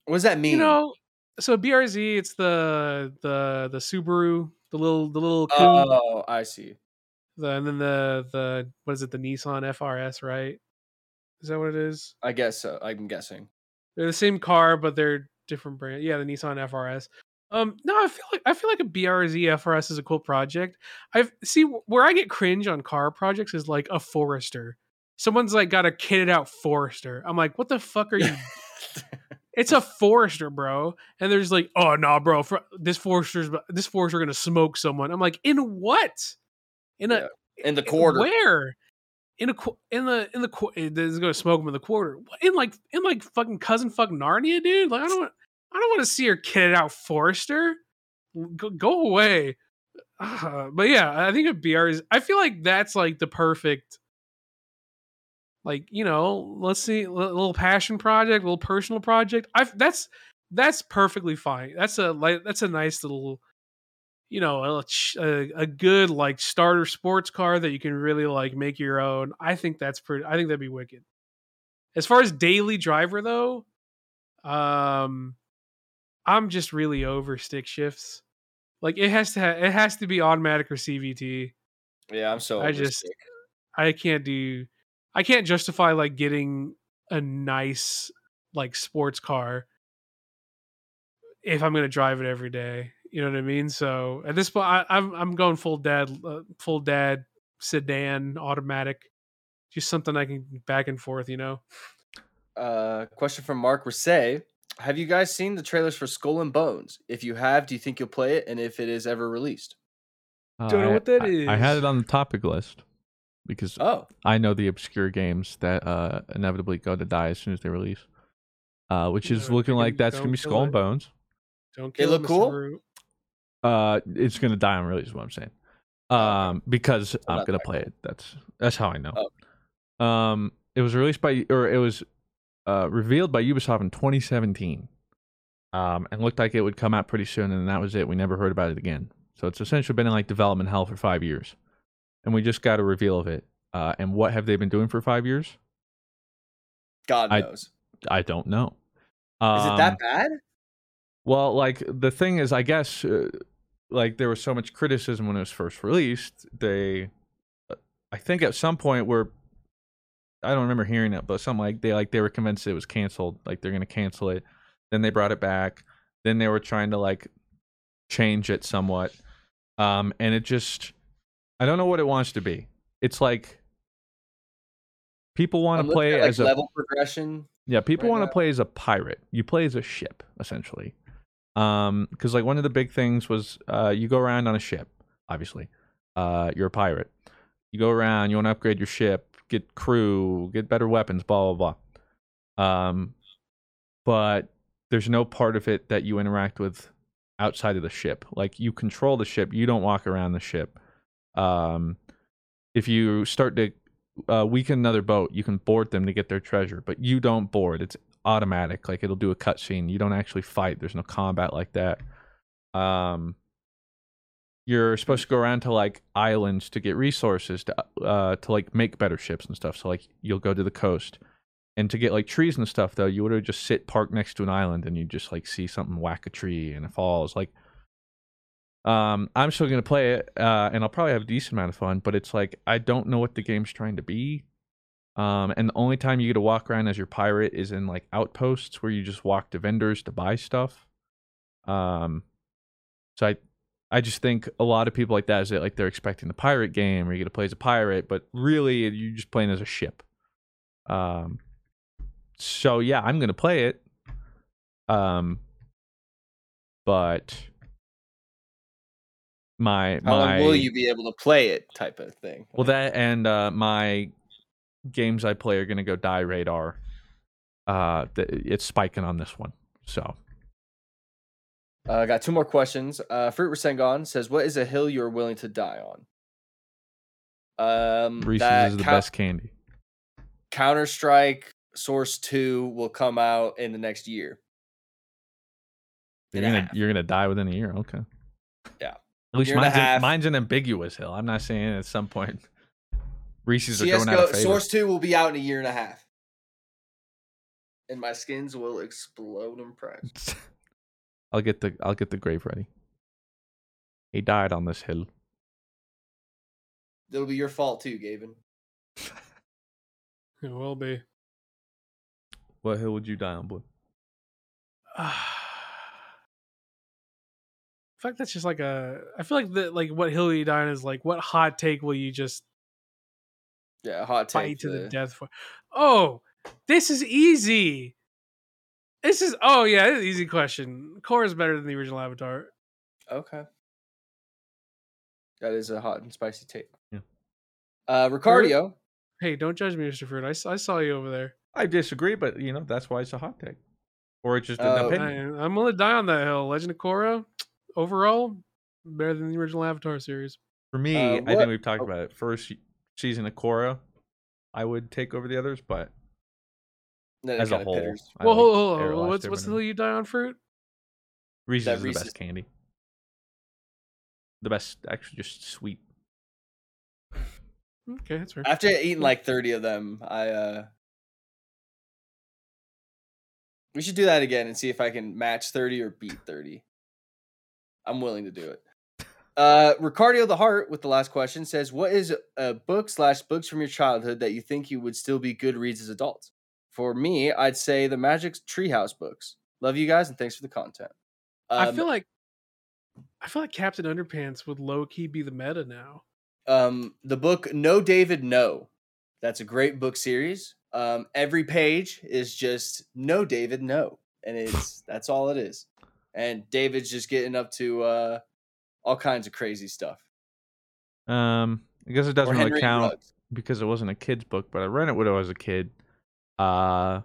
What does that mean? You know, so BRZ, it's the the the Subaru, the little the little coupe, Oh, I see. the, and then the the what is it? The Nissan FRS, right? Is that what it is? I guess so. I'm guessing. They're the same car, but they're different brand. Yeah, the Nissan FRS. Um, no, I feel like I feel like a BRZ FRS is a cool project. I've see where I get cringe on car projects is like a Forester. Someone's like got a kitted out Forester. I'm like, what the fuck are you? [laughs] it's a Forester, bro. And there's like, oh no, bro, for, this Forester's this Forester gonna smoke someone. I'm like, in what? In a Yeah, in the quarter. Where? In a in the in the eh, this is gonna smoke him in the quarter. In like in like fucking cousin fuck Narnia, dude. Like I don't I don't want to see her kitted out Forester. Go, go away. Ah, [sighs] but yeah, I think a BR is. I feel like that's like the perfect. Like you know, let's see, a little passion project, a little personal project. I that's that's perfectly fine. That's a like that's a nice little you know a, a, good like starter sports car that you can really like make your own i think that's pretty i think that'd be wicked as far as daily driver though um i'm just really over stick shifts like it has to ha- it has to be automatic or cvt Yeah, I'm so. I just- stick. i can't do i can't justify like getting a nice like sports car if i'm going to drive it every day You know what I mean? So at this point, I, I'm I'm going full dad, uh, full dad sedan automatic, just something I can back and forth. You know. Uh, question from Mark Rasay. Have you guys seen the trailers for Skull and Bones? If you have, do you think you'll play it? And if it is ever released? Don't know I- what that I, I had it on the topic list because Oh, I know the obscure games that uh, inevitably go to die as soon as they release. Uh, which is No, looking like that's gonna be Skull it. and Bones. Don't It kill look Mr. cool? Root. Uh, it's gonna die on release. Is what I'm saying. Um, because I'm not gonna play it. That's that's how I know. Oh. Um, it was released by or it was uh revealed by Ubisoft in 2017. Um, and looked like it would come out pretty soon, and that was it. We never heard about it again. So it's essentially been in like development hell for five years, and we just got a reveal of it. Uh, and what have they been doing for five years? God I- knows. I don't know. Is it Um, that bad? Well, like the thing is, I guess, uh, like there was so much criticism when it was first released. They, uh, I think, at some point where I don't remember hearing it, but something like they like they were convinced it was canceled. Like they're gonna cancel it. Then they brought it back. Then they were trying to like change it somewhat. Um, and it just, I don't know what it wants to be. It's like people want to play at, like, as a level progression. yeah, people right want to play as a pirate. You play as a ship, essentially. Um, because like one of the big things was uh, you go around on a ship. Obviously, uh, you're a pirate. You go around. You want to upgrade your ship, get crew, get better weapons, blah blah blah. Um, but there's no part of it that you interact with outside of the ship. Like you control the ship. You don't walk around the ship. Um, if you start to uh, weaken another boat, you can board them to get their treasure, but you don't board. It's automatic. Like it'll do a cutscene. You don't actually fight. There's no combat like that. Um, you're supposed to go around to like islands to get resources to uh to like make better ships and stuff. So like you'll go to the coast, and to get like trees and stuff though, you would have just sit parked next to an island and you just like see something whack a tree and it falls. Like um, I'm still gonna play it, uh, and I'll probably have a decent amount of fun. But it's like I don't know what the game's trying to be. Um, and the only time you get to walk around as your pirate is in like outposts where you just walk to vendors to buy stuff. Um, so I, I just think a lot of people like that is it like they're expecting the pirate game where you get to play as a pirate, but really you're just playing as a ship. Um, so yeah, I'm gonna play it. Um, but my How long will you be able to play it? Type of thing. well, that and uh, my games I play are gonna go die radar. Uh, it's spiking on this one. So Uh, I got two more questions. Uh, Fruit Rasengan says, "What is a hill you're willing to die on?" Um, Reese's is the Coun- best candy. Counter Strike Source Two will come out in the next year. You're gonna half. you're gonna die within a year. Okay. Yeah. At least Year and a mine's, a- mine's an ambiguous hill. I'm not saying at some point Reese's are going out of favor. Source Two will be out in a year and a half, and my skins will explode in price. [laughs] I'll get the I'll get the grave ready. He died on this hill. It'll be your fault too, Gavin. It will be. What hill would you die on, boy? [sighs] I feel like that's just like a. I feel like that, like what hill you die on is like what hot take will you just Yeah, hot fight take to the the- death for? Oh, this is easy. This is oh yeah, this is an easy question. Korra is better than the original Avatar. Okay. That is a hot and spicy take. Yeah. Uh, Ricardio. Hey, don't judge me, Mr. Fruit. I, I saw you over there. I disagree, but you know that's why it's a hot take, or it's just an Uh, opinion. I, I'm gonna die on that hill. Legend of Korra, overall, better than the original Avatar series. For me, uh, I think we've talked oh. about it. First season of Korra, I would take over the others, but No, as a whole, pitters. I well, like hold, hold, Air hold. What's what's the Airbender. hill you die on, Fruit? Reese's that is the Reese's- best candy. The best, actually, just sweet. Okay, that's fair. After eating like 30 of them, I uh We should do that again and see if I can match 30 or beat 30. I'm willing to do it. Uh Ricardio the Heart with the last question says, What is a book slash books from your childhood that you think you would still be good reads as adults? For me, I'd say the Magic Treehouse books. Love you guys and thanks for the content. I Um, feel like I feel like Captain Underpants would low key be the meta now. Um, the book No David No. That's a great book series. Um, every page is just No David No, and it's that's all it is. And David's just getting up to uh, all kinds of crazy stuff. Um, I guess it doesn't really count Ruggs. because it wasn't a kid's book, but I read it when I was a kid. Uh,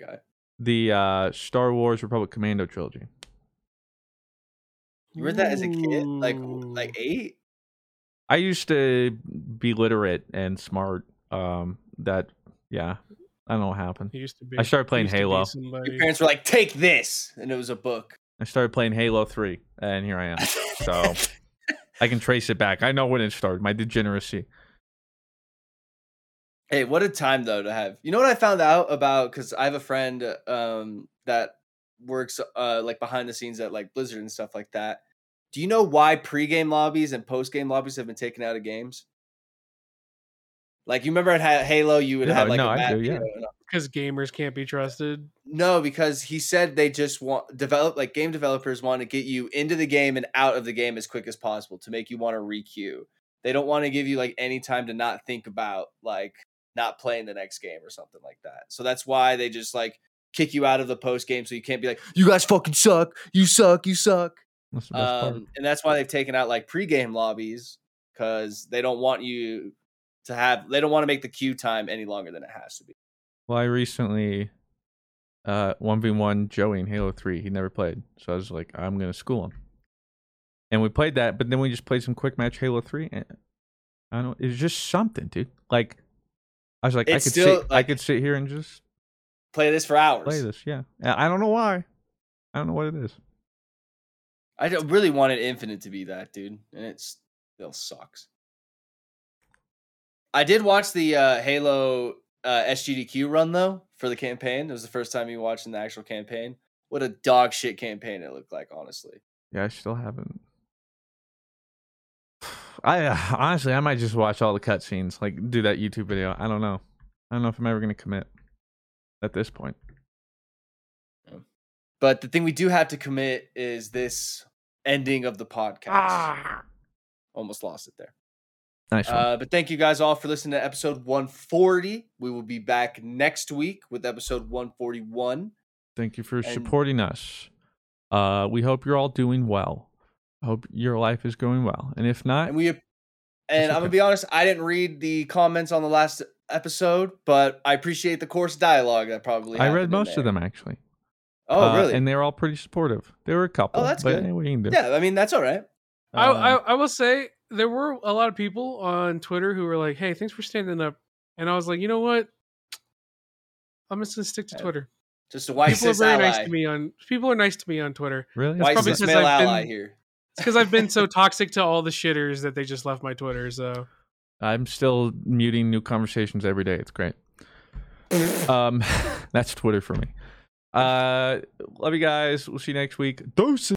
guy. the uh, Star Wars Republic Commando trilogy. You read that as a kid, like like eight. I used to be literate and smart. Um, that yeah, I don't know what happened. He used to be. I started playing he used to be Halo. somebody. Your parents were like, "Take this," and it was a book. I started playing Halo Three, and here I am. [laughs] So I can trace it back. I know when it started. My degeneracy. Hey, what a time though to have. You know what I found out about because I have a friend um that works uh like behind the scenes at like Blizzard and stuff like that. Do you know why pregame lobbies and postgame lobbies have been taken out of games? Like you remember at Halo, you would Yeah, have like no, a I map, do, yeah. because gamers can't be trusted. No, because he said they just want develop like game developers want to get you into the game and out of the game as quick as possible to make you want to requeue. They don't want to give you like any time to not think about like not playing the next game or something like that. So that's why they just like kick you out of the post game so you can't be like, you guys fucking suck, you suck, you suck. That's the best part. Um, and that's why they've taken out like pregame lobbies because they don't want you to have they don't want to make the queue time any longer than it has to be. Well, I recently uh one v one Joey in Halo Three. He never played, so I was like, I'm gonna school him. And we played that, but then we just played some quick match Halo Three, and I don't know, it was just something, dude. Like, I was like, I could still, sit, I could sit here and just Play this for hours. play this. Yeah, I don't know why. I don't know what it is. I don't really wanted Infinite to be that, dude, and it's still sucks. I did watch the uh, Halo uh, SGDQ run though for the campaign. It was the first time you watching the actual campaign. What a dog shit campaign it looked like, honestly. Yeah, I still haven't. [sighs] I uh, [laughs] honestly, I might just watch all the cutscenes, like do that YouTube video. I don't know. I don't know if I'm ever gonna commit at this point. But the thing we do have to commit is this ending of the podcast. Almost lost it there. Nice one. Uh, but thank you guys all for listening to episode 140. We will be back next week with episode 141. Thank you for and- supporting us. Uh, we hope you're all doing well. I hope your life is going well, and if not, And we and I'm gonna be honest, I didn't read the comments on the last episode, but I appreciate the course dialogue that probably I read most of them actually. Oh, Uh, really? And they were all pretty supportive. There were a couple. Oh, that's but good. Anyway, you can do. yeah, I mean that's all right. I, I Um, I will say there were a lot of people on Twitter who were like, "Hey, thanks for standing up," and I was like, you know what? I'm just gonna stick to Twitter. Just a white people are very ally. nice to me on. People are nice to me on Twitter. really? White probably cis because male I've ally been- here. [laughs] It's because I've been so [laughs] toxic to all the shitters that they just left my Twitter. So I'm still muting new conversations every day. It's great. [laughs] um, that's Twitter for me. Uh, love you guys. We'll see you next week. Doses.